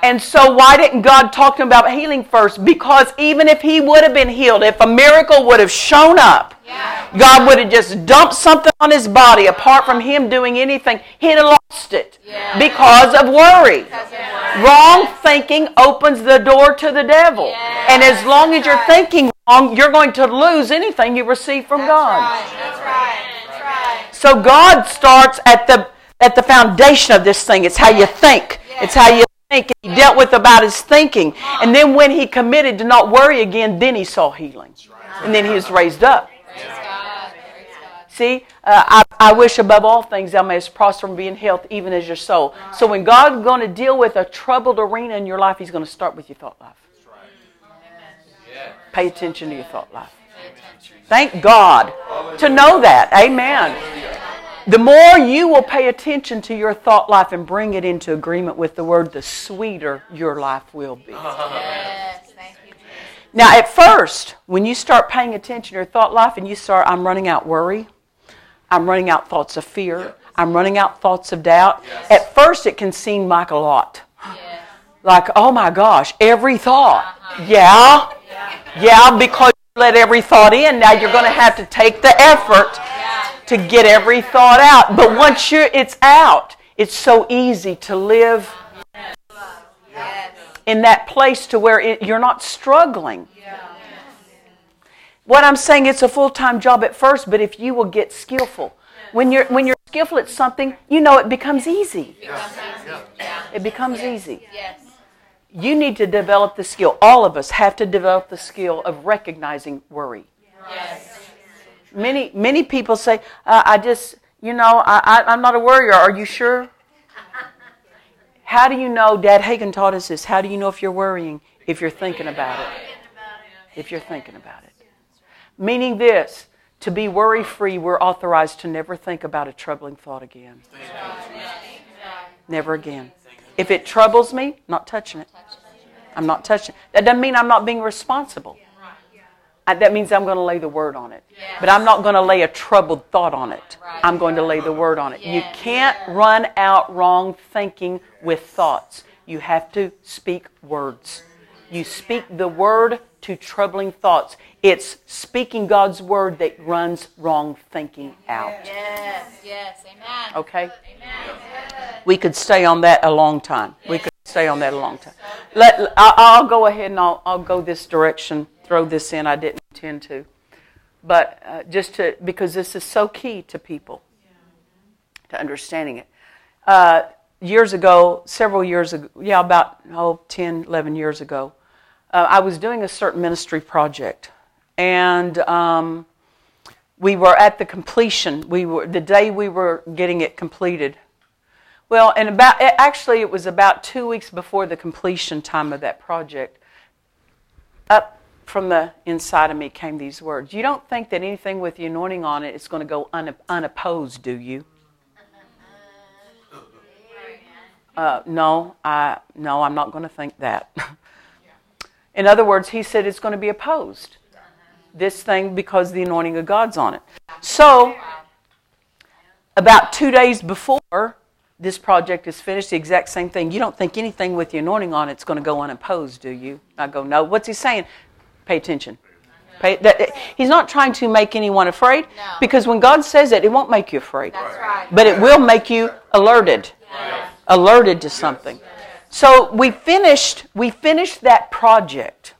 [SPEAKER 1] And so, why didn't God talk to him about healing first? Because even if he would have been healed, if a miracle would have shown up,
[SPEAKER 2] Yeah.
[SPEAKER 1] God would have just dumped something on his body apart from him doing anything, he'd have lost it
[SPEAKER 2] Yeah.
[SPEAKER 1] because of worry.
[SPEAKER 2] Worry.
[SPEAKER 1] Wrong thinking opens the door to the devil. And as long as you're thinking wrong, you're going to lose anything you receive from
[SPEAKER 2] That's
[SPEAKER 1] God.
[SPEAKER 2] right. That's right. That's right.
[SPEAKER 1] So God starts at the at the foundation of this thing. It's how you think. It's how you think. He dealt with about his thinking. And then when he committed to not worry again, then he saw healing. And then he was raised up. See, uh, I, I wish above all things thou mayest prosper and be in health, even as your soul. So when God's going to deal with a troubled arena in your life, He's going to start with your thought life. Pay attention to your thought life. Thank God to know that. Amen. The more you will pay attention to your thought life and bring it into agreement with the Word, the sweeter your life will be.
[SPEAKER 2] Yes. Thank you.
[SPEAKER 1] Now, at first, when you start paying attention to your thought life and you start, I'm running out worry, I'm running out thoughts of fear, I'm running out thoughts of doubt. At first, it can seem like a lot.
[SPEAKER 2] Yes.
[SPEAKER 1] Like, oh my gosh, every thought. Uh-huh. Yeah, yeah, because you let every thought in, now you're going to have to take the effort to get every thought out. But once you're, it's out, it's so easy to live in that place to where it, you're not struggling. What I'm saying, it's a full time job at first, but if you will get skillful, when you're when you're skillful at something, you know it becomes easy.
[SPEAKER 2] Becomes easy. Yeah.
[SPEAKER 1] It becomes easy. You need to develop the skill. All of us have to develop the skill of recognizing worry.
[SPEAKER 2] Yes.
[SPEAKER 1] Many many people say, uh, "I just, you know, I, I, I'm not a worrier." Are you sure? How do you know? Dad Hagin taught us this. How do you know if you're worrying? If you're thinking about it. If you're thinking about it. Meaning this To be worry free, we're authorized to never think about a troubling thought again. Never again. If it troubles me, not touching it. I'm not touching it. That doesn't mean I'm not being responsible. I, that means I'm going to lay the word on it. But I'm not going to lay a troubled thought on it. I'm going to lay the word on it. You can't run out wrong thinking with thoughts. You have to speak words. You speak the word to troubling thoughts. It's speaking God's word that runs wrong thinking out.
[SPEAKER 2] Yes. Yes. Amen.
[SPEAKER 1] Okay? Amen. We could stay on that a long time. We could stay on that a long time. Let, I'll, I'll go ahead and I'll, I'll go this direction, throw this in. I didn't intend to. But uh, just to, because this is so key to people, to understanding it. Uh, years ago, several years ago, yeah, about oh, 10, 11 years ago, uh, I was doing a certain ministry project. And um, we were at the completion. We were the day we were getting it completed. Well, and about actually it was about two weeks before the completion time of that project. Up from the inside of me came these words: "You don't think that anything with the anointing on it is going to go un- unopposed, do you?" Uh, no, I no, I'm not going to think that. In other words, he said it's going to be opposed. This thing because the anointing of God's on it. So, about two days before this project is finished, the exact same thing. You don't think anything with the anointing on it's going to go unopposed, do you? I go, no. What's he saying? Pay attention. Pay, that, he's not trying to make anyone afraid
[SPEAKER 2] No.
[SPEAKER 1] because when God says it, it won't make you afraid.
[SPEAKER 2] That's right.
[SPEAKER 1] But it will make you alerted, alerted to something. So we finished, we finished that project.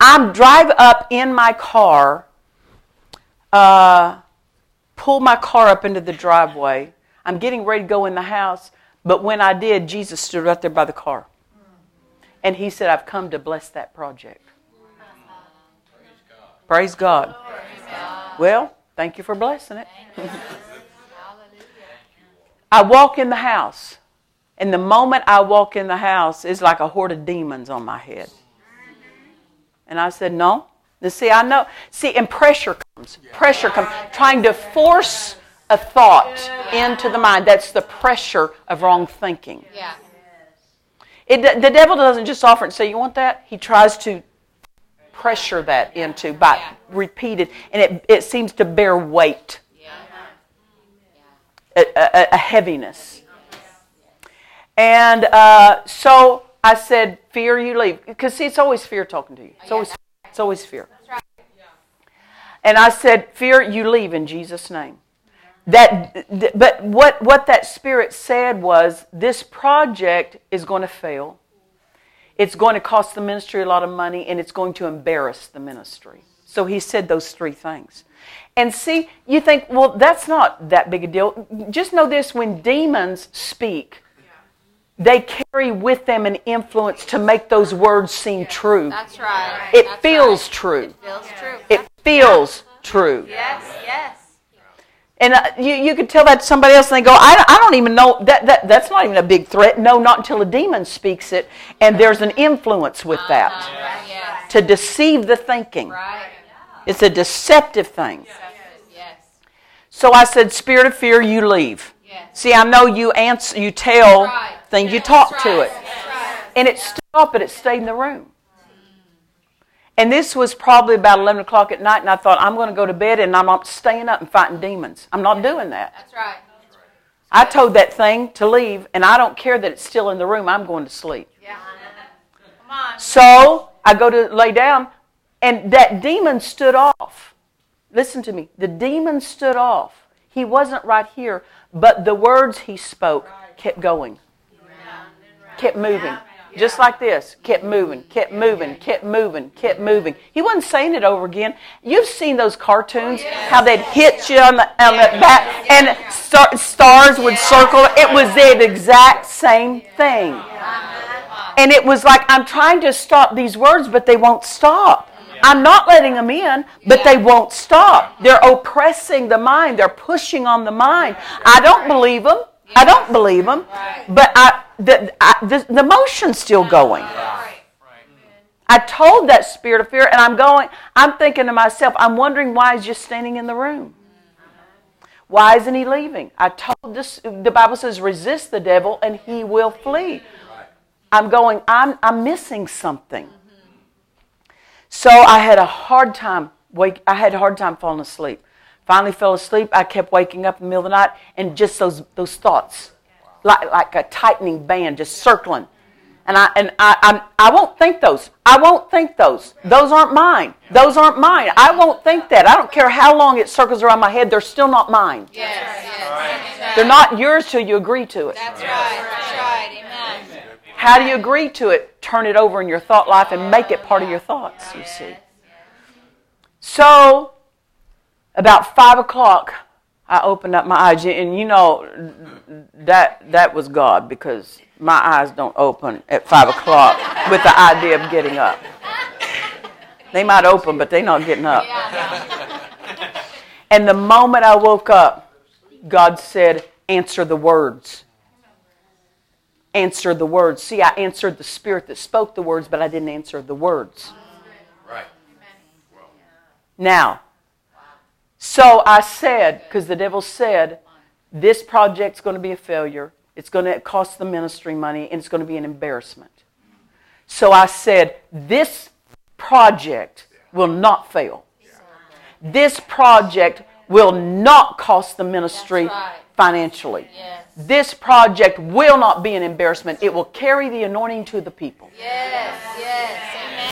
[SPEAKER 1] I drive up in my car, uh, pull my car up into the driveway. I'm getting ready to go in the house, but when I did, Jesus stood right there by the car. And he said, I've come to bless that project. Praise God. Well, thank you for blessing it. I walk in the house, and the moment I walk in the house, it's like a horde of demons on my head. And I said, No. Now, see, I know. See, and pressure comes. Pressure comes. Trying to force a thought into the mind. That's the pressure of wrong thinking.
[SPEAKER 2] Yeah.
[SPEAKER 1] It, the devil doesn't just offer and say, You want that? He tries to pressure that into by repeated, and it, it seems to bear weight,
[SPEAKER 2] Yeah.
[SPEAKER 1] a, a, a heaviness. And uh, so I said, Fear you leave. Because, see, it's always fear talking to you. It's always, it's always fear. And I said, Fear you leave in Jesus' name. That, but what, what that spirit said was, This project is going to fail. It's going to cost the ministry a lot of money, and it's going to embarrass the ministry. So he said those three things. And see, you think, well, that's not that big a deal. Just know this when demons speak, they carry with them an influence to make those words seem true.
[SPEAKER 2] That's right.
[SPEAKER 1] It
[SPEAKER 2] That's
[SPEAKER 1] feels
[SPEAKER 2] right.
[SPEAKER 1] true.
[SPEAKER 2] It feels true.
[SPEAKER 1] It feels true.
[SPEAKER 2] Yes. Yes.
[SPEAKER 1] And uh, you, you could tell that to somebody else, and they go, I, I don't even know. That, that, that's not even a big threat. No, not until a demon speaks it, and there's an influence with that
[SPEAKER 2] Uh, yes.
[SPEAKER 1] to deceive the thinking.
[SPEAKER 2] Right.
[SPEAKER 1] It's a deceptive thing.
[SPEAKER 2] Yes.
[SPEAKER 1] So I said, Spirit of fear, you leave. See, I know you answer, you tell
[SPEAKER 2] right.
[SPEAKER 1] things, you talk
[SPEAKER 2] right.
[SPEAKER 1] to it. And it stood up, but it stayed in the room. And this was probably about 11 o'clock at night, and I thought, I'm going to go to bed and I'm not staying up and fighting demons. I'm not doing that.
[SPEAKER 2] That's right.
[SPEAKER 1] I told that thing to leave, and I don't care that it's still in the room. I'm going to sleep.
[SPEAKER 2] Yeah. Come on.
[SPEAKER 1] So I go to lay down, and that demon stood off. Listen to me. The demon stood off. He wasn't right here, but the words he spoke kept going, kept moving. Just like this, kept moving, kept moving, kept moving, kept moving. He wasn't saying it over again. You've seen those cartoons, how they'd hit you on the, on the back, and star, stars would circle. It was the exact same thing. And it was like, I'm trying to stop these words, but they won't stop. I'm not letting them in, but they won't stop. They're oppressing the mind. They're pushing on the mind. I don't believe them. I don't believe them. But I, the, I, the, the motion's still going. I told that spirit of fear, and I'm going, I'm thinking to myself, I'm wondering why he's just standing in the room. Why isn't he leaving? I told this, the Bible says, resist the devil and he will flee. I'm going, I'm, I'm missing something. So I had a hard time, wake, I had a hard time falling asleep. Finally fell asleep. I kept waking up in the middle of the night and just those, those thoughts, like, like a tightening band just circling. And I and I I'm, I won't think those. I won't think those. Those aren't mine. Those aren't mine. I won't think that. I don't care how long it circles around my head. They're still not mine.
[SPEAKER 2] Yes, yes.
[SPEAKER 1] They're not yours till you agree to it.
[SPEAKER 2] That's right. That's right. Amen.
[SPEAKER 1] How do you agree to it? Turn it over in your thought life and make it part of your thoughts. You see. So about five o'clock, I opened up my eyes, and you know that that was God because my eyes don't open at five o'clock with the idea of getting up. They might open, but they're not getting up. And the moment I woke up, God said, "Answer the words." Answer the words. See, I answered the spirit that spoke the words, but I didn't answer the words.
[SPEAKER 3] Right.
[SPEAKER 1] Now, so I said, because the devil said, this project's going to be a failure. It's going to cost the ministry money, and it's going to be an embarrassment. So I said, this project will not fail. This project will not cost the ministry
[SPEAKER 2] right.
[SPEAKER 1] financially.
[SPEAKER 2] Yes.
[SPEAKER 1] This project will not be an embarrassment. It will carry the anointing to the people.
[SPEAKER 2] Yes. Yes.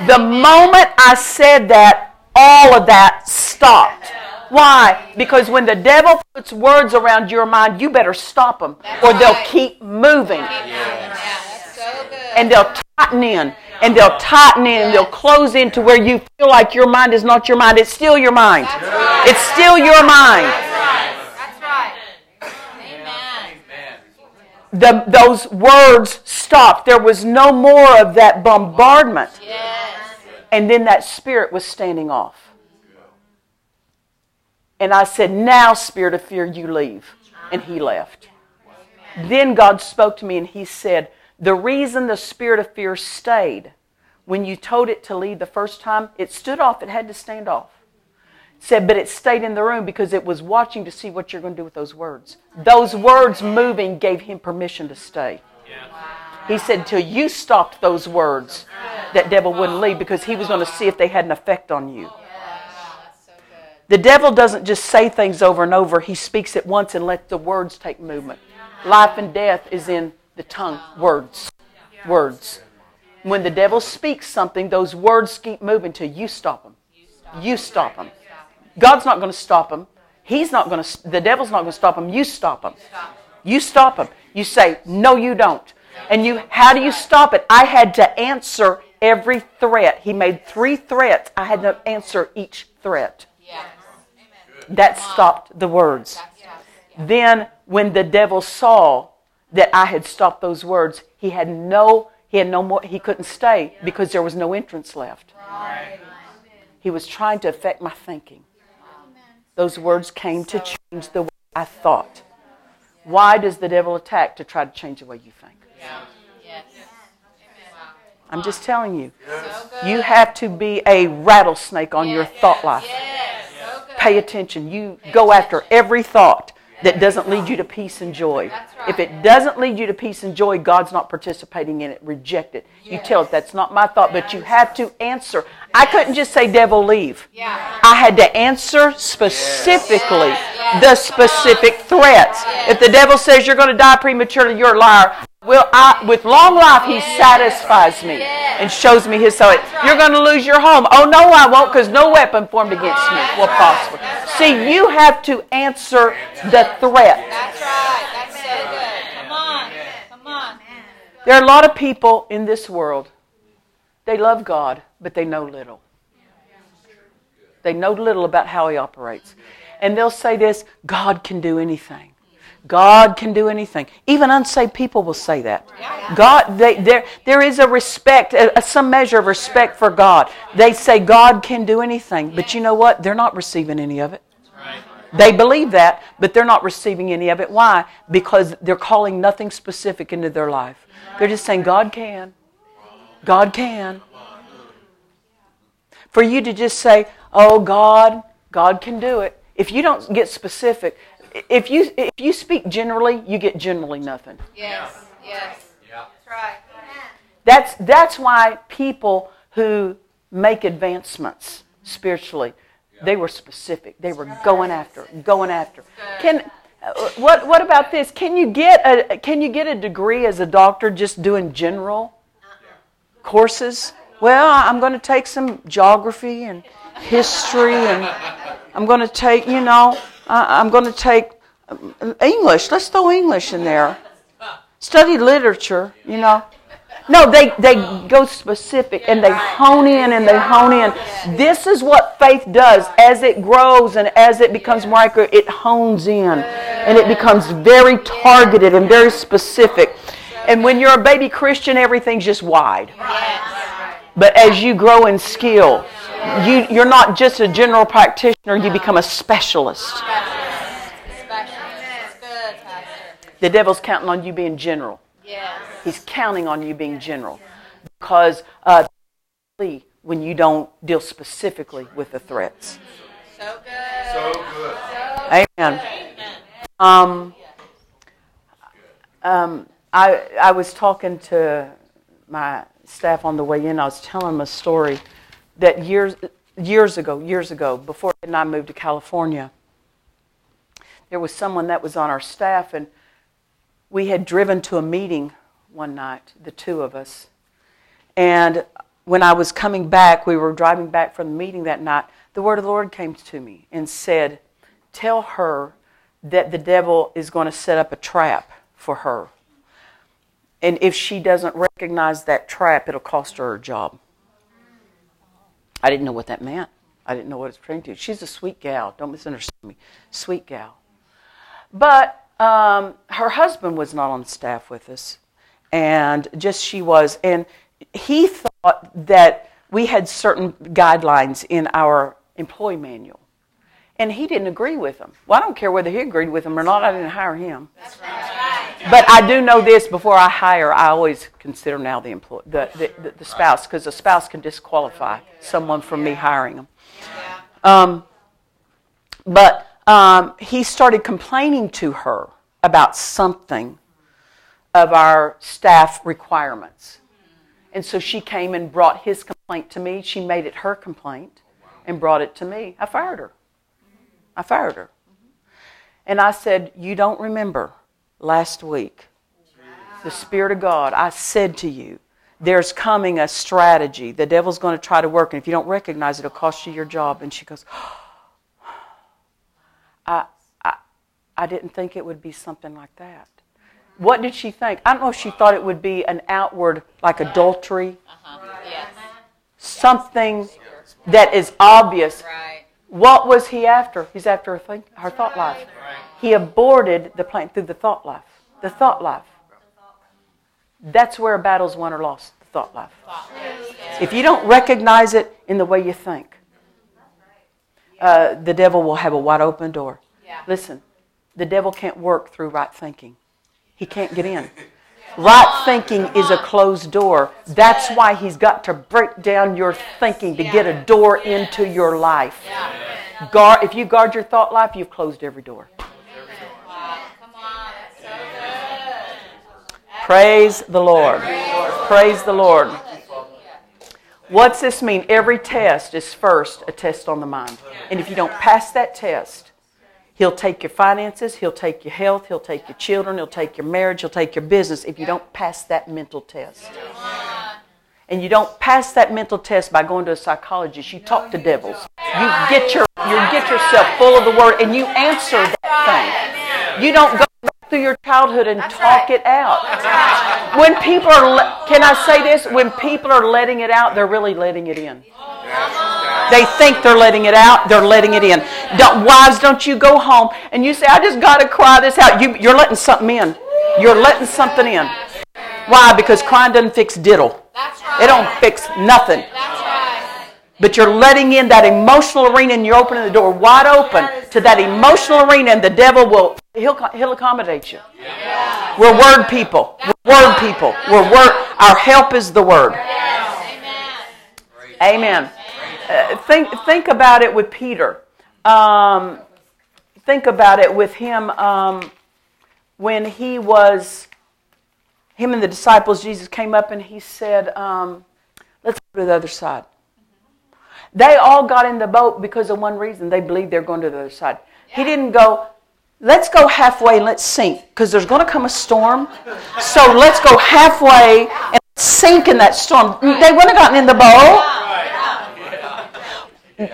[SPEAKER 2] Amen.
[SPEAKER 1] The moment I said that, all of that stopped. Why? Because when the devil puts words around your mind, you better stop them or they'll keep moving.
[SPEAKER 2] Yeah, that's so good.
[SPEAKER 1] And they'll tighten in and they'll tighten in and they'll close in to where you feel like your mind is not your mind. It's still your mind. It's still your mind.
[SPEAKER 2] That's right. Amen.
[SPEAKER 3] Amen.
[SPEAKER 1] The, those words stopped. There was no more of that bombardment.
[SPEAKER 2] Yes.
[SPEAKER 1] And then that spirit was standing off. And I said, Now, spirit of fear, you leave. And he left. Then God spoke to me and he said, The reason the spirit of fear stayed, when you told it to leave the first time, it stood off, it had to stand off. Said, but it stayed in the room because it was watching to see what you're going to do with those words. Those words moving gave him permission to stay. He said, till you stopped those words, that devil wouldn't leave because he was going to see if they had an effect on you. The devil doesn't just say things over and over, he speaks it once and lets the words take movement. Life and death is in the tongue. Words. Words. When the devil speaks something, those words keep moving till you stop them. You stop them. God's not going to stop them. He's not going to, the devil's not going to stop them. You stop them. You stop them. You say, no, you don't. And you, how do you stop it? I had to answer every threat. He made three threats. I had to answer each threat.
[SPEAKER 2] Yes.
[SPEAKER 1] That stopped the words. Then, when the devil saw that I had stopped those words, he had no, he had no more, he couldn't stay because there was no entrance left. He was trying to affect my thinking. Those words came to change the way I thought. Why does the devil attack to try to change the way you think?
[SPEAKER 2] Yes.
[SPEAKER 1] I'm just telling you.
[SPEAKER 2] So.
[SPEAKER 1] You have to be a rattlesnake on your thought life.
[SPEAKER 2] Yes. So.
[SPEAKER 1] Pay attention. You go after every thought that doesn't lead you to peace and joy.
[SPEAKER 2] Right.
[SPEAKER 1] If it doesn't lead you to peace and joy, God's not participating in it. Reject it. You tell it that's not my thought, but you have to answer. I couldn't just say, devil, leave.
[SPEAKER 2] Yeah.
[SPEAKER 1] I had to answer specifically
[SPEAKER 2] Yes.
[SPEAKER 1] the specific threats. If the devil says you're going to die prematurely, you're a liar. Well, I, with long life, he satisfies me and shows me his soul. You're going to lose your home. Oh, no, I won't, because no weapon formed against me will prosper. See, you have to answer the threat.
[SPEAKER 2] That's right. That's so good. Come on. Come on.
[SPEAKER 1] There are a lot of people in this world, they love God, but they know little. They know little about how He operates. And they'll say this God can do anything. God can do anything. Even unsaved people will say that. God, they, there, there is a respect, a, some measure of respect for God. They say God can do anything, but you know what? They're not receiving any of it. They believe that, but they're not receiving any of it. Why? Because they're calling nothing specific into their life. They're just saying, God can. God can. for you to just say, "Oh God, God can do it." If you don't get specific, if you if you speak generally, you get generally nothing.
[SPEAKER 2] Yes. Yes.
[SPEAKER 3] Yeah.
[SPEAKER 2] That's right.
[SPEAKER 1] That's that's why people who make advancements spiritually, they were specific. They were going after, going after. Can uh, what what about this? Can you get a can you get a degree as a doctor just doing general courses? Well, I'm going to take some geography and history, and I'm going to take you know I'm going to take um, English. Let's throw English in there. Study literature, you know. No, they, they go specific and they hone in and they hone in. This is what faith does. As it grows and as it becomes more accurate, it hones in and it becomes very targeted and very specific. And when you're a baby Christian, everything's just wide. But as you grow in skill, you, you're not just a general practitioner, you become a specialist. The devil's counting on you being general. He's counting on you being general because uh, when you don't deal specifically with the threats.
[SPEAKER 2] So good.
[SPEAKER 3] So good.
[SPEAKER 1] Amen. Um, um, I I was talking to my staff on the way in. I was telling them a story that years years ago, years ago, before and I moved to California, there was someone that was on our staff, and we had driven to a meeting one night, the two of us. And when I was coming back, we were driving back from the meeting that night, the word of the Lord came to me and said, Tell her that the devil is going to set up a trap for her. And if she doesn't recognize that trap, it'll cost her her job. I didn't know what that meant. I didn't know what it's pertaining to. She's a sweet gal. Don't misunderstand me. Sweet gal. But um, her husband was not on staff with us, and just she was. And he thought that we had certain guidelines in our employee manual. And he didn't agree with them. Well, I don't care whether he agreed with them or not. I didn't hire him. But I do know this: before I hire, I always consider now the employee, the, the, the, the spouse, because the spouse can disqualify someone from me hiring them. Um, but um, he started complaining to her about something of our staff requirements. And so she came and brought his complaint to me. She made it her complaint and brought it to me. I fired her. I fired her. And I said, You don't remember last week, the Spirit of God, I said to you, there's coming a strategy. The devil's going to try to work, and if you don't recognize it, it'll cost you your job. And she goes, I, I, I didn't think it would be something like that. What did she think? I don't know if she thought it would be an outward, like adultery,
[SPEAKER 2] Yes.
[SPEAKER 1] something that is obvious.
[SPEAKER 2] Right.
[SPEAKER 1] What was he after? He's after her, think, her thought life. He aborted the plan through the thought life. The thought life. That's where a battle's won or lost, the thought life. If you don't recognize it in the way you think, uh, the devil will have a wide open door. Listen, the devil can't work through right thinking. He can't get in. Right thinking is a closed door. That's why he's got to break down your thinking to get a door into your life. Guard, if you guard your thought life, you've closed every door.
[SPEAKER 2] Wow. Come on. So good.
[SPEAKER 1] Praise the Lord. Praise the Lord. What's this mean? Every test is first a test on the mind. And if you don't pass that test, he'll take your finances, he'll take your health, he'll take your children, he'll take your marriage, he'll take your business if you don't pass that mental test. And you don't pass that mental test by going to a psychologist. You talk to devils. You get your you get yourself full of the word and you answer that thing. You don't go through your childhood and talk it out. When people are le- can I say this? When people are letting it out, they're really letting it in. They think they're letting it out. They're letting it in. Don't, wives, don't you go home and you say, "I just got to cry this out." You, you're letting something in. You're letting something in. Why? Because crying doesn't fix diddle.
[SPEAKER 2] Right.
[SPEAKER 1] It don't fix nothing.
[SPEAKER 2] Right.
[SPEAKER 1] But you're letting in that emotional arena and you're opening the door wide open to that emotional arena and the devil will he'll, he'll accommodate you. We're word people. We're word people. We're word our help is the word.
[SPEAKER 2] Amen.
[SPEAKER 1] Amen. uh, think think about it with Peter. Um, think about it with him um, when he was him and the disciples. Jesus came up and he said, um, "Let's go to the other side." They all got in the boat because of one reason. They believed they're going to the other side. He didn't go, let's go halfway and let's sink because there's going to come a storm. So let's go halfway and sink in that storm. They wouldn't have gotten in the boat.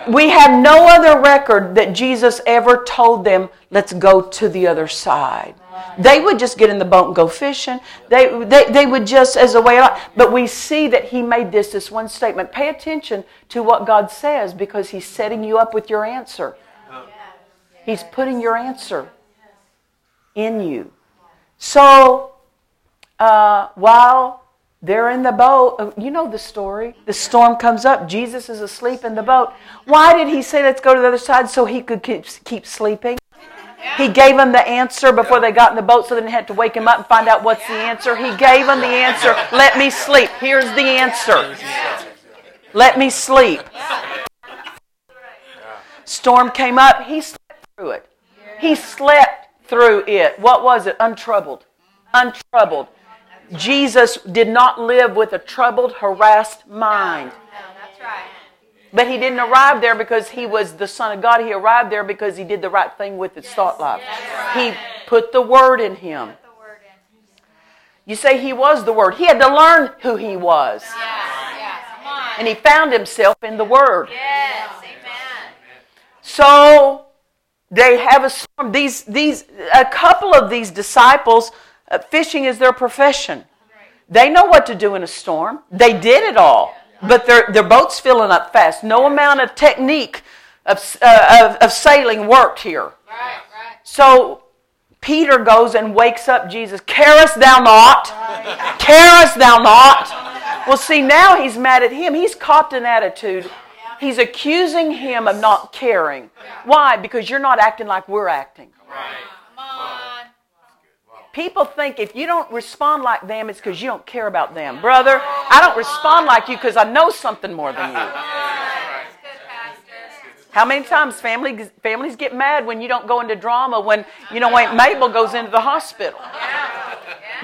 [SPEAKER 1] We have no other record that Jesus ever told them, let's go to the other side. They would just get in the boat and go fishing. They, they, they would just, as a way of life. But we see that he made this, this one statement. Pay attention to what God says because he's setting you up with your answer. He's putting your answer in you. So, uh, while they're in the boat, uh, you know the story. The storm comes up. Jesus is asleep in the boat. Why did he say, let's go to the other side? So he could keep, keep sleeping. He gave them the answer before they got in the boat so they didn't have to wake him up and find out what's the answer. He gave them the answer. Let me sleep. Here's the answer. Let me sleep. Storm came up. He slept through it. He slept through it. What was it? Untroubled. Untroubled. Jesus did not live with a troubled, harassed mind.
[SPEAKER 2] No, that's right.
[SPEAKER 1] But he didn't arrive there because he was the Son of God. He arrived there because he did the right thing with his thought life. He put the Word in him.
[SPEAKER 2] Put the word in.
[SPEAKER 1] You say he was the Word. He had to learn who he was.
[SPEAKER 2] Yes, yes.
[SPEAKER 1] And he found himself in the Word.
[SPEAKER 2] Yes, amen.
[SPEAKER 1] So they have a storm. These, these, a couple of these disciples, uh, fishing is their profession. They know what to do in a storm. They did it all, but their their boat's filling up fast. No amount of technique of, uh, of, of sailing worked here. So Peter goes and wakes up Jesus. Carest thou not? Carest thou not? Well, see, now he's mad at him. He's copped an attitude. He's accusing him of not caring. Why? Because you're not acting like we're acting. People think if you don't respond like them, it's because you don't care about them. Brother, I don't respond like you because I know something more than you. How many times families families get mad when you don't go into drama when you know Aunt Mabel goes into the hospital?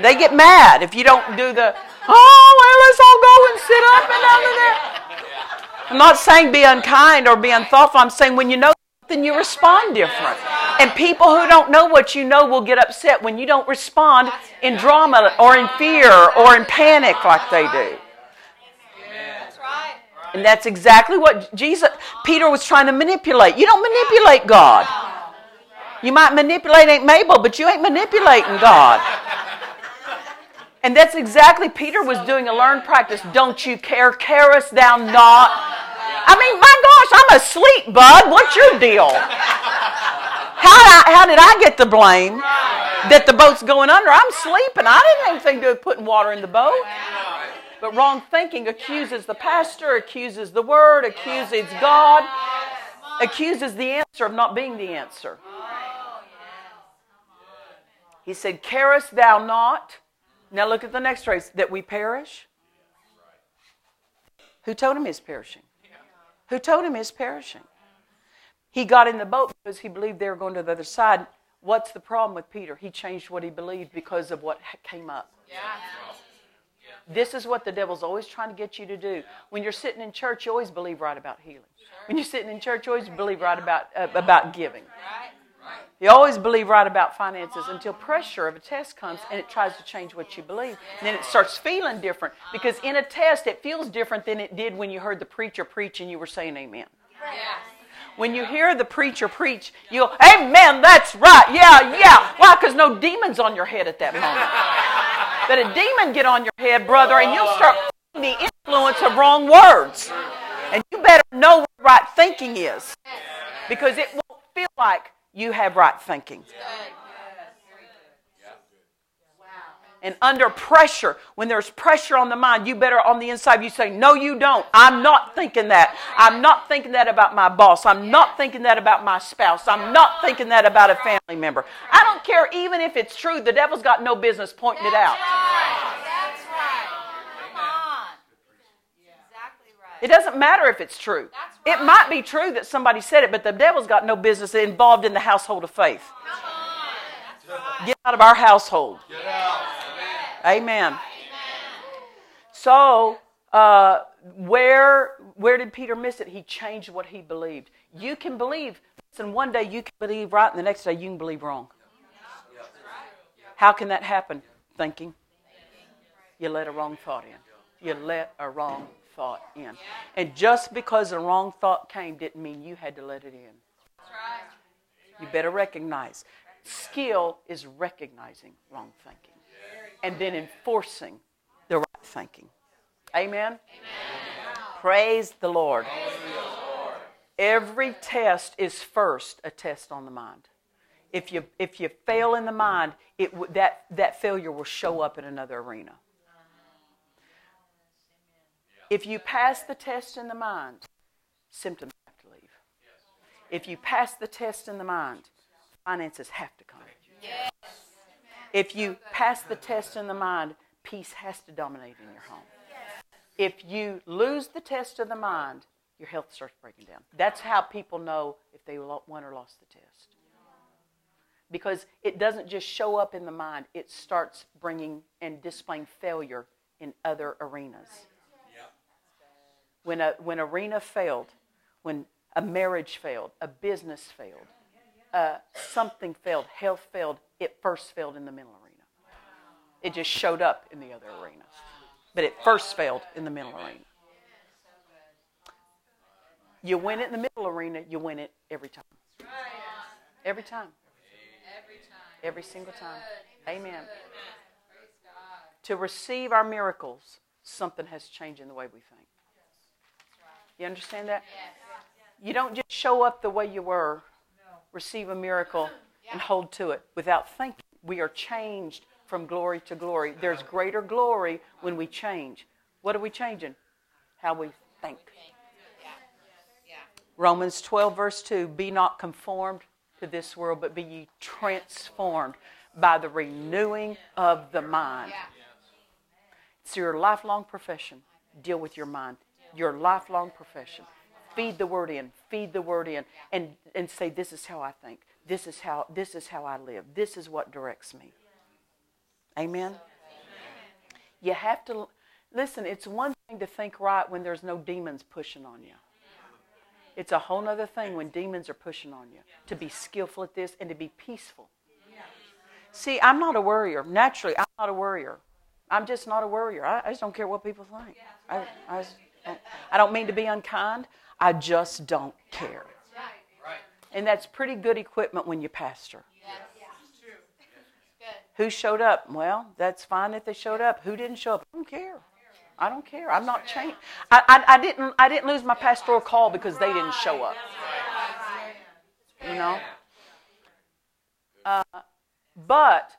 [SPEAKER 1] They get mad if you don't do the oh well let's all go and sit up and down there. I'm not saying be unkind or be unthoughtful. I'm saying when you know something you respond different. And people who don't know what you know will get upset when you don't respond in drama or in fear or in panic like they do. And that's exactly what Jesus Peter was trying to manipulate. You don't manipulate God. You might manipulate Aunt Mabel, but you ain't manipulating God. And that's exactly Peter was doing a learned practice. Don't you care? Carest thou not? I mean, my gosh, I'm asleep, bud. What's your deal? How did, I, how did I get the blame that the boat's going under? I'm sleeping. I didn't have anything to do with putting water in the boat. But wrong thinking accuses the pastor, accuses the word, accuses God, accuses the answer of not being the answer. He said, Carest thou not? Now look at the next phrase that we perish. Who told him he's perishing? Who told him he's perishing? He got in the boat because he believed they were going to the other side. What's the problem with Peter? He changed what he believed because of what came up. This is what the devil's always trying to get you to do. When you're sitting in church, you always believe right about healing. When you're sitting in church, you always believe right about uh, about giving. You always believe right about finances until pressure of a test comes and it tries to change what you believe. And then it starts feeling different because in a uh-huh. test it feels different than it did when you heard the preacher preach and you were saying amen. When you hear the preacher preach, you go, Amen, that's right. Yeah, yeah. Why? Because no demon's on your head at that moment. But a demon get on your head, brother, and you'll start oh. feeling the influence of wrong words. And you better know what right thinking is. Because it won't feel like you have right thinking. And under pressure, when there's pressure on the mind, you better on the inside, you say, No, you don't. I'm not thinking that. I'm not thinking that about my boss. I'm not thinking that about my spouse. I'm not thinking that about a family member. I don't care even if it's true. The devil's got no business pointing it out.
[SPEAKER 2] That's right. Come on. Exactly right.
[SPEAKER 1] It doesn't matter if it's true.
[SPEAKER 2] That's
[SPEAKER 1] It might be true that somebody said it, but the devil's got no business involved in the household of faith. Get out of our household. Amen. So, uh, where where did Peter miss it? He changed what he believed. You can believe. Listen, one day you can believe right, and the next day you can believe wrong. How can that happen? Thinking. You let a wrong thought in. You let a wrong thought in. And just because a wrong thought came didn't mean you had to let it in. You better recognize. Skill is recognizing wrong thinking and then enforcing the right thinking. Amen? Amen. Praise the Lord. Every test is first a test on the mind. If you, if you fail in the mind, it, that, that failure will show up in another arena. If you pass the test in the mind, symptoms have to leave. If you pass the test in the mind, finances have to come. If you pass the test in the mind, peace has to dominate in your home. If you lose the test of the mind, your health starts breaking down. That's how people know if they won or lost the test. Because it doesn't just show up in the mind, it starts bringing and displaying failure in other arenas. When, a, when arena failed, when a marriage failed, a business failed, uh, something failed, health failed, it first failed in the mental arena. It just showed up in the other arena. But it first failed in the mental arena. You win it in the middle arena, you win it every time. Every time. Every single time. Amen. To receive our miracles, something has changed in the way we think. You understand that? You don't just show up the way you were, receive a miracle, and hold to it without thinking. We are changed from glory to glory. There's greater glory when we change. What are we changing? How we think. Romans 12, verse 2 Be not conformed to this world, but be ye transformed by the renewing of the mind. It's your lifelong profession. Deal with your mind. Your lifelong profession. Feed the word in. Feed the word in. And, and say, This is how I think. This is how this is how I live. This is what directs me. Amen. You have to listen, it's one thing to think right when there's no demons pushing on you. It's a whole other thing when demons are pushing on you to be skillful at this and to be peaceful. See, I'm not a worrier. Naturally, I'm not a worrier. I'm just not a worrier. I, I just don't care what people think. I, I, don't, I don't mean to be unkind. I just don't care. And that's pretty good equipment when you pastor. Who showed up? Well, that's fine if they showed up. Who didn't show up? I don't care. I don't care. I'm not changed. I, I, I, didn't. I didn't lose my pastoral call because they didn't show up. You know. Uh, but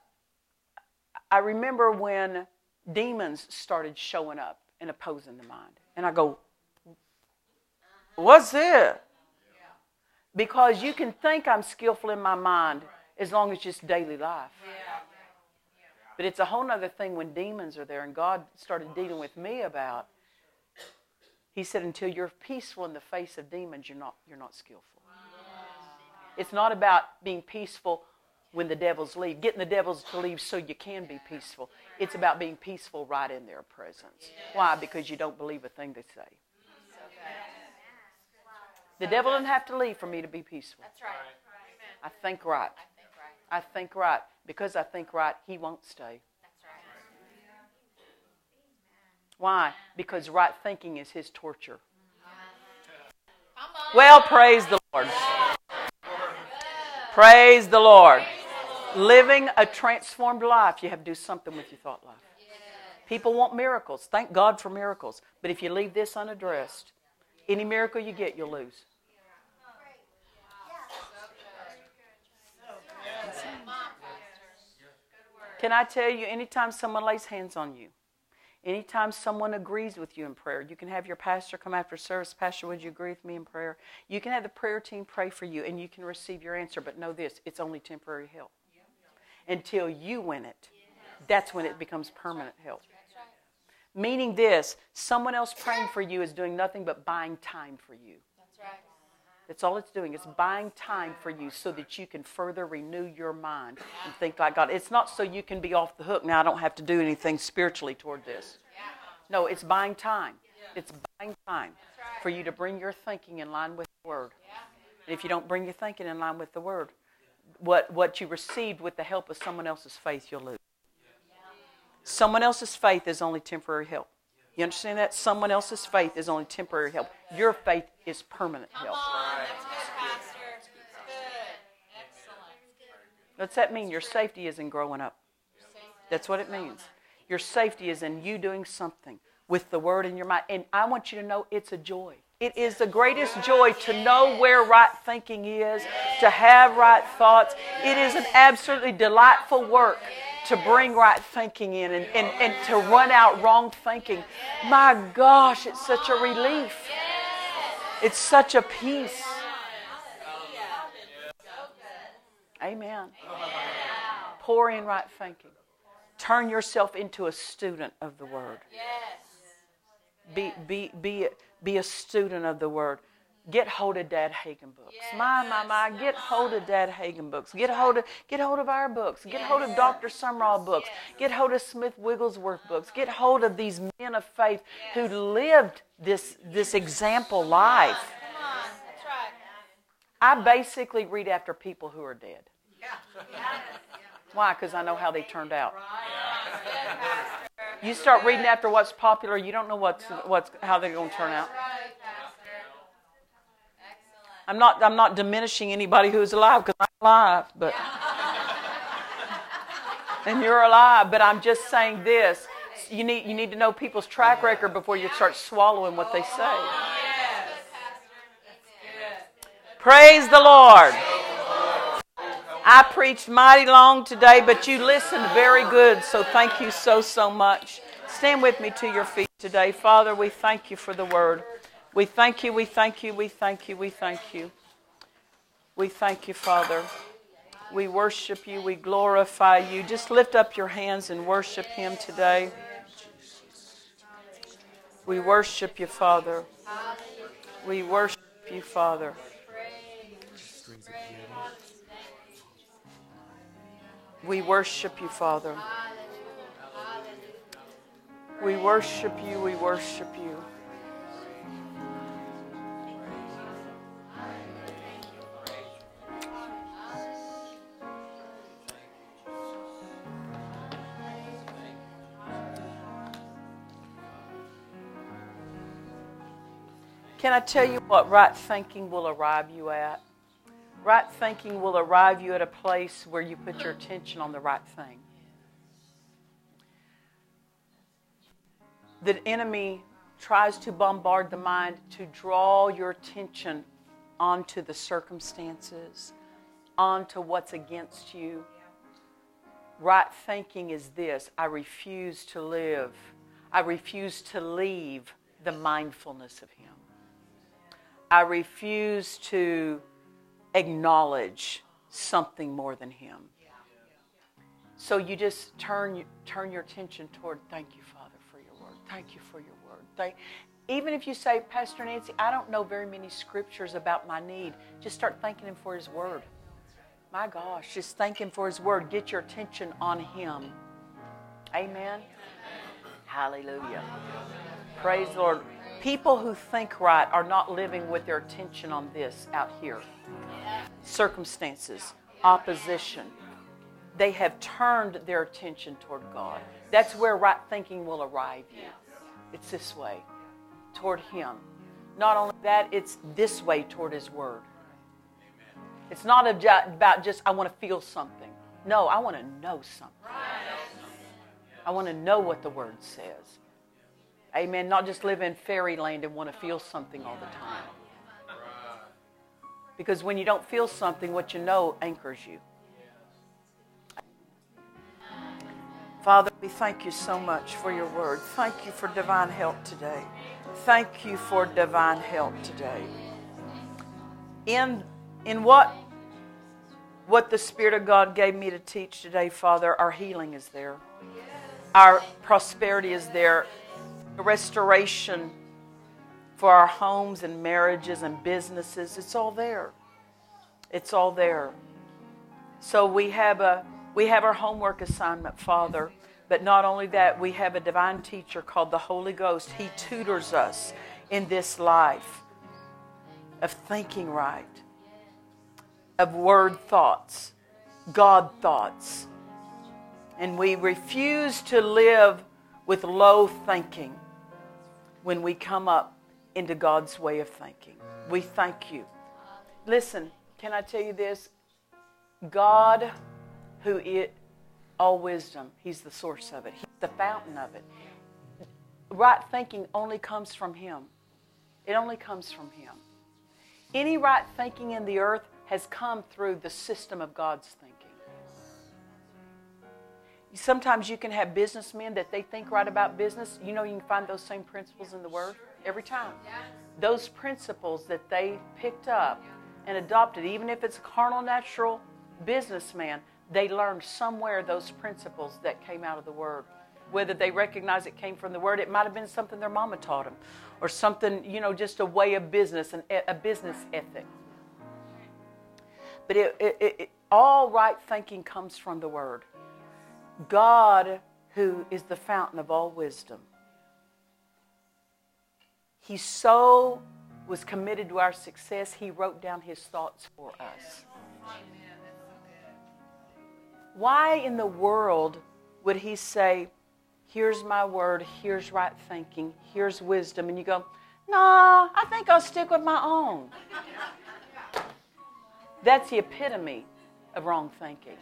[SPEAKER 1] I remember when demons started showing up and opposing the mind, and I go, "What's it?" Because you can think I'm skillful in my mind as long as just daily life. But it's a whole other thing when demons are there, and God started dealing with me about. He said, until you're peaceful in the face of demons, you're not, you're not skillful. It's not about being peaceful when the devils leave, getting the devils to leave so you can be peaceful. It's about being peaceful right in their presence. Why? Because you don't believe a thing they say. The devil doesn't have to leave for me to be peaceful.
[SPEAKER 2] That's right.
[SPEAKER 1] I think right. I think right. Because I think right, he won't stay.
[SPEAKER 2] That's right.
[SPEAKER 1] Why? Because right thinking is his torture. Well, praise the Lord. Praise the Lord. Living a transformed life, you have to do something with your thought life. People want miracles. Thank God for miracles. But if you leave this unaddressed, any miracle you get, you'll lose. Can I tell you, anytime someone lays hands on you, anytime someone agrees with you in prayer, you can have your pastor come after service. Pastor, would you agree with me in prayer? You can have the prayer team pray for you and you can receive your answer, but know this it's only temporary help. Until you win it, that's when it becomes permanent help. Meaning this, someone else praying for you is doing nothing but buying time for you. That's all it's doing. It's buying time for you so that you can further renew your mind and think like God. It's not so you can be off the hook. Now I don't have to do anything spiritually toward this. No, it's buying time. It's buying time for you to bring your thinking in line with the Word. And if you don't bring your thinking in line with the Word, what, what you received with the help of someone else's faith, you'll lose. Someone else's faith is only temporary help. You understand that? Someone else's faith is only temporary help. Your faith is permanent help.
[SPEAKER 2] That's good, Pastor. That's Good. Excellent.
[SPEAKER 1] What's that mean? Your safety is in growing up. That's what it means. Your safety is in you doing something with the word in your mind. And I want you to know it's a joy. It is the greatest joy to know where right thinking is, to have right thoughts. It is an absolutely delightful work to bring right thinking in and, and, and to run out wrong thinking. My gosh, it's such a relief. It's such a peace. Amen. Pour in right thinking. Turn yourself into a student of the Word. Be, be, be, be a student of the Word. Get hold of Dad Hagin books. My, my, my. Get hold of Dad Hagin books. Get hold of, get hold of our books. Get hold of Dr. Sumrall books. Get hold of Smith Wigglesworth books. Get hold of these men of faith who lived this, this example life.
[SPEAKER 2] Come on. That's right.
[SPEAKER 1] I basically read after people who are dead. Why? Because I know how they turned out.
[SPEAKER 2] That's good, Pastor.
[SPEAKER 1] You start reading after what's popular, you don't know what's, what's how they're going to turn out.
[SPEAKER 2] Right, Pastor. Excellent.
[SPEAKER 1] I'm not, I'm not diminishing anybody who's alive because I'm alive, but and you're alive. But I'm just saying this: you need, you need to know people's track record before you start swallowing what they say.
[SPEAKER 2] Oh, That's.
[SPEAKER 1] Praise the Lord. I preached mighty long today, but you listened very good, so thank you so, so much. Stand with me to your feet today. Father, we thank you for the word. We thank you, we thank you, we thank you, we thank you. We thank you, Father. We worship you, we glorify you. Just lift up your hands and worship him today. We worship you, Father. We worship you, Father. We worship you, Father. We worship you, we worship you. Can I tell you what right thinking will arrive you at? Right thinking will arrive you at a place where you put your attention on the right thing. The enemy tries to bombard the mind to draw your attention onto the circumstances, onto what's against you. Right thinking is this I refuse to live, I refuse to leave the mindfulness of Him. I refuse to acknowledge something more than Him. So you just turn turn your attention toward. Thank you, Father, for your word. Thank you for your word. Thank, even if you say, Pastor Nancy, I don't know very many scriptures about my need. Just start thanking Him for His word. My gosh, just thank Him for His word. Get your attention on Him. Amen. Hallelujah. Praise the Lord. People who think right are not living with their attention on this out here circumstances, opposition. They have turned their attention toward God. That's where right thinking will arrive you. It's this way, toward Him. Not only that, it's this way toward His Word. It's not about just, I want to feel something. No, I want to know something. I want to know what the Word says. Amen. Not just live in fairyland and want to feel something all the time. Because when you don't feel something, what you know anchors you. Father, we thank you so much for your word. Thank you for divine help today. Thank you for divine help today. In, in what, what the Spirit of God gave me to teach today, Father, our healing is there. Our prosperity is there. Restoration for our homes and marriages and businesses. It's all there. It's all there. So we have a we have our homework assignment, Father. But not only that, we have a divine teacher called the Holy Ghost. He tutors us in this life of thinking right, of word thoughts, God thoughts. And we refuse to live with low thinking when we come up into God's way of thinking. We thank you. Listen, can I tell you this? God, who is all wisdom, He's the source of it, He's the fountain of it. Right thinking only comes from Him. It only comes from Him. Any right thinking in the earth has come through the system of God's thinking. Sometimes you can have businessmen that they think right about business. You know, you can find those same principles in the Word every time. Those principles that they picked up and adopted, even if it's a carnal, natural businessman, they learned somewhere those principles that came out of the Word. Whether they recognize it came from the Word, it might have been something their mama taught them, or something, you know, just a way of business, and a business ethic. But it, it, it, all right thinking comes from the Word. God, who is the fountain of all wisdom, He so was committed to our success, He wrote down His thoughts for us. Why in the world would He say, Here's my word, here's right thinking, here's wisdom, and you go, No, I think I'll stick with my own. That's the epitome of wrong thinking.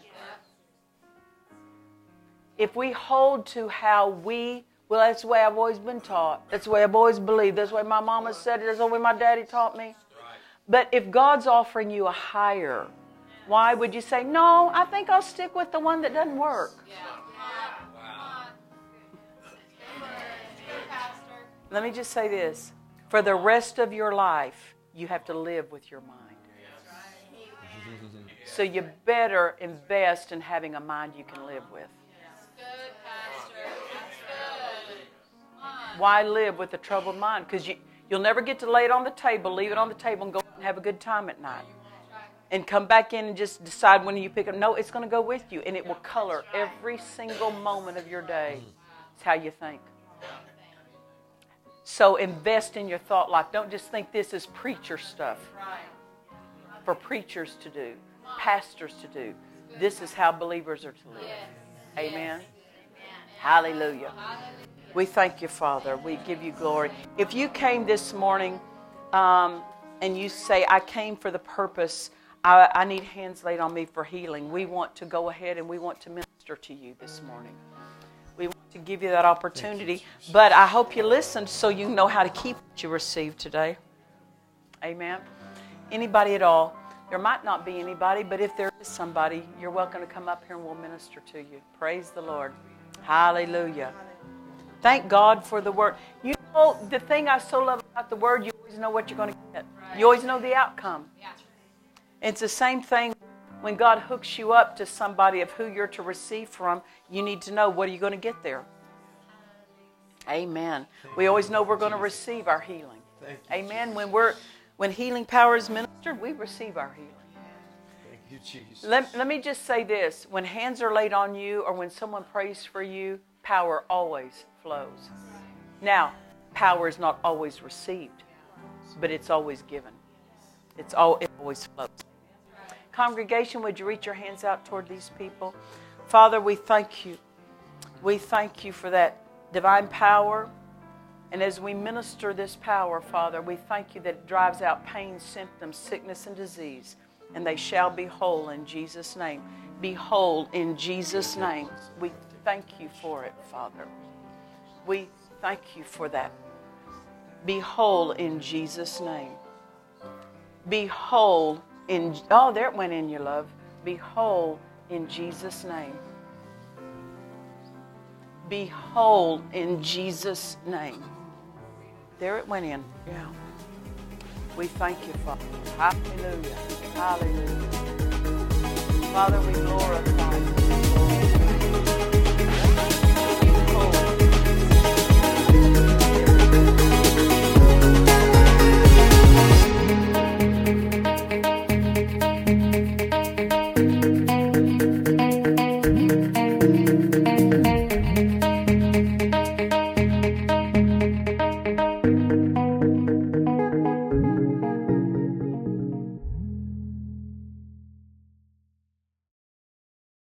[SPEAKER 1] If we hold to how we, well, that's the way I've always been taught. That's the way I've always believed. That's the way my mama said it. That's the way my daddy taught me. But if God's offering you a higher, why would you say, no, I think I'll stick with the one that doesn't work? Let me just say this. For the rest of your life, you have to live with your mind. So you better invest in having a mind you can live with. Why live with a troubled mind? Because you, you'll never get to lay it on the table, leave it on the table, and go and have a good time at night. And come back in and just decide when you pick up. No, it's going to go with you, and it will color every single moment of your day. It's how you think. So invest in your thought life. Don't just think this is preacher stuff for preachers to do, pastors to do. This is how believers are to live. Amen. Hallelujah. We thank you, Father. We give you glory. If you came this morning um, and you say, I came for the purpose, I, I need hands laid on me for healing, we want to go ahead and we want to minister to you this morning. We want to give you that opportunity. But I hope you listened so you know how to keep what you received today. Amen. Anybody at all? There might not be anybody, but if there is somebody, you're welcome to come up here and we'll minister to you. Praise the Lord. Hallelujah. Thank God for the word. You know, the thing I so love about the word, you always know what you're going to get. You always know the outcome. It's the same thing when God hooks you up to somebody of who you're to receive from. You need to know what are you going to get there. Amen. We always know we're going to receive our healing. Amen. When we're when healing power is ministered, we receive our healing.
[SPEAKER 4] Thank you, Jesus.
[SPEAKER 1] Let, let me just say this when hands are laid on you or when someone prays for you, power always flows. Now, power is not always received, but it's always given. It's all, it always flows. Congregation, would you reach your hands out toward these people? Father, we thank you. We thank you for that divine power. And as we minister this power, Father, we thank you that it drives out pain, symptoms, sickness, and disease. And they shall be whole in Jesus' name. Be whole in Jesus' name. We thank you for it, Father. We thank you for that. Be whole in Jesus' name. Be whole in, oh, there it went in, your love. Be whole in Jesus' name. Be whole in Jesus' name. There it went in. Yeah. We thank you, Father. Hallelujah. Hallelujah. Father, we glorify you.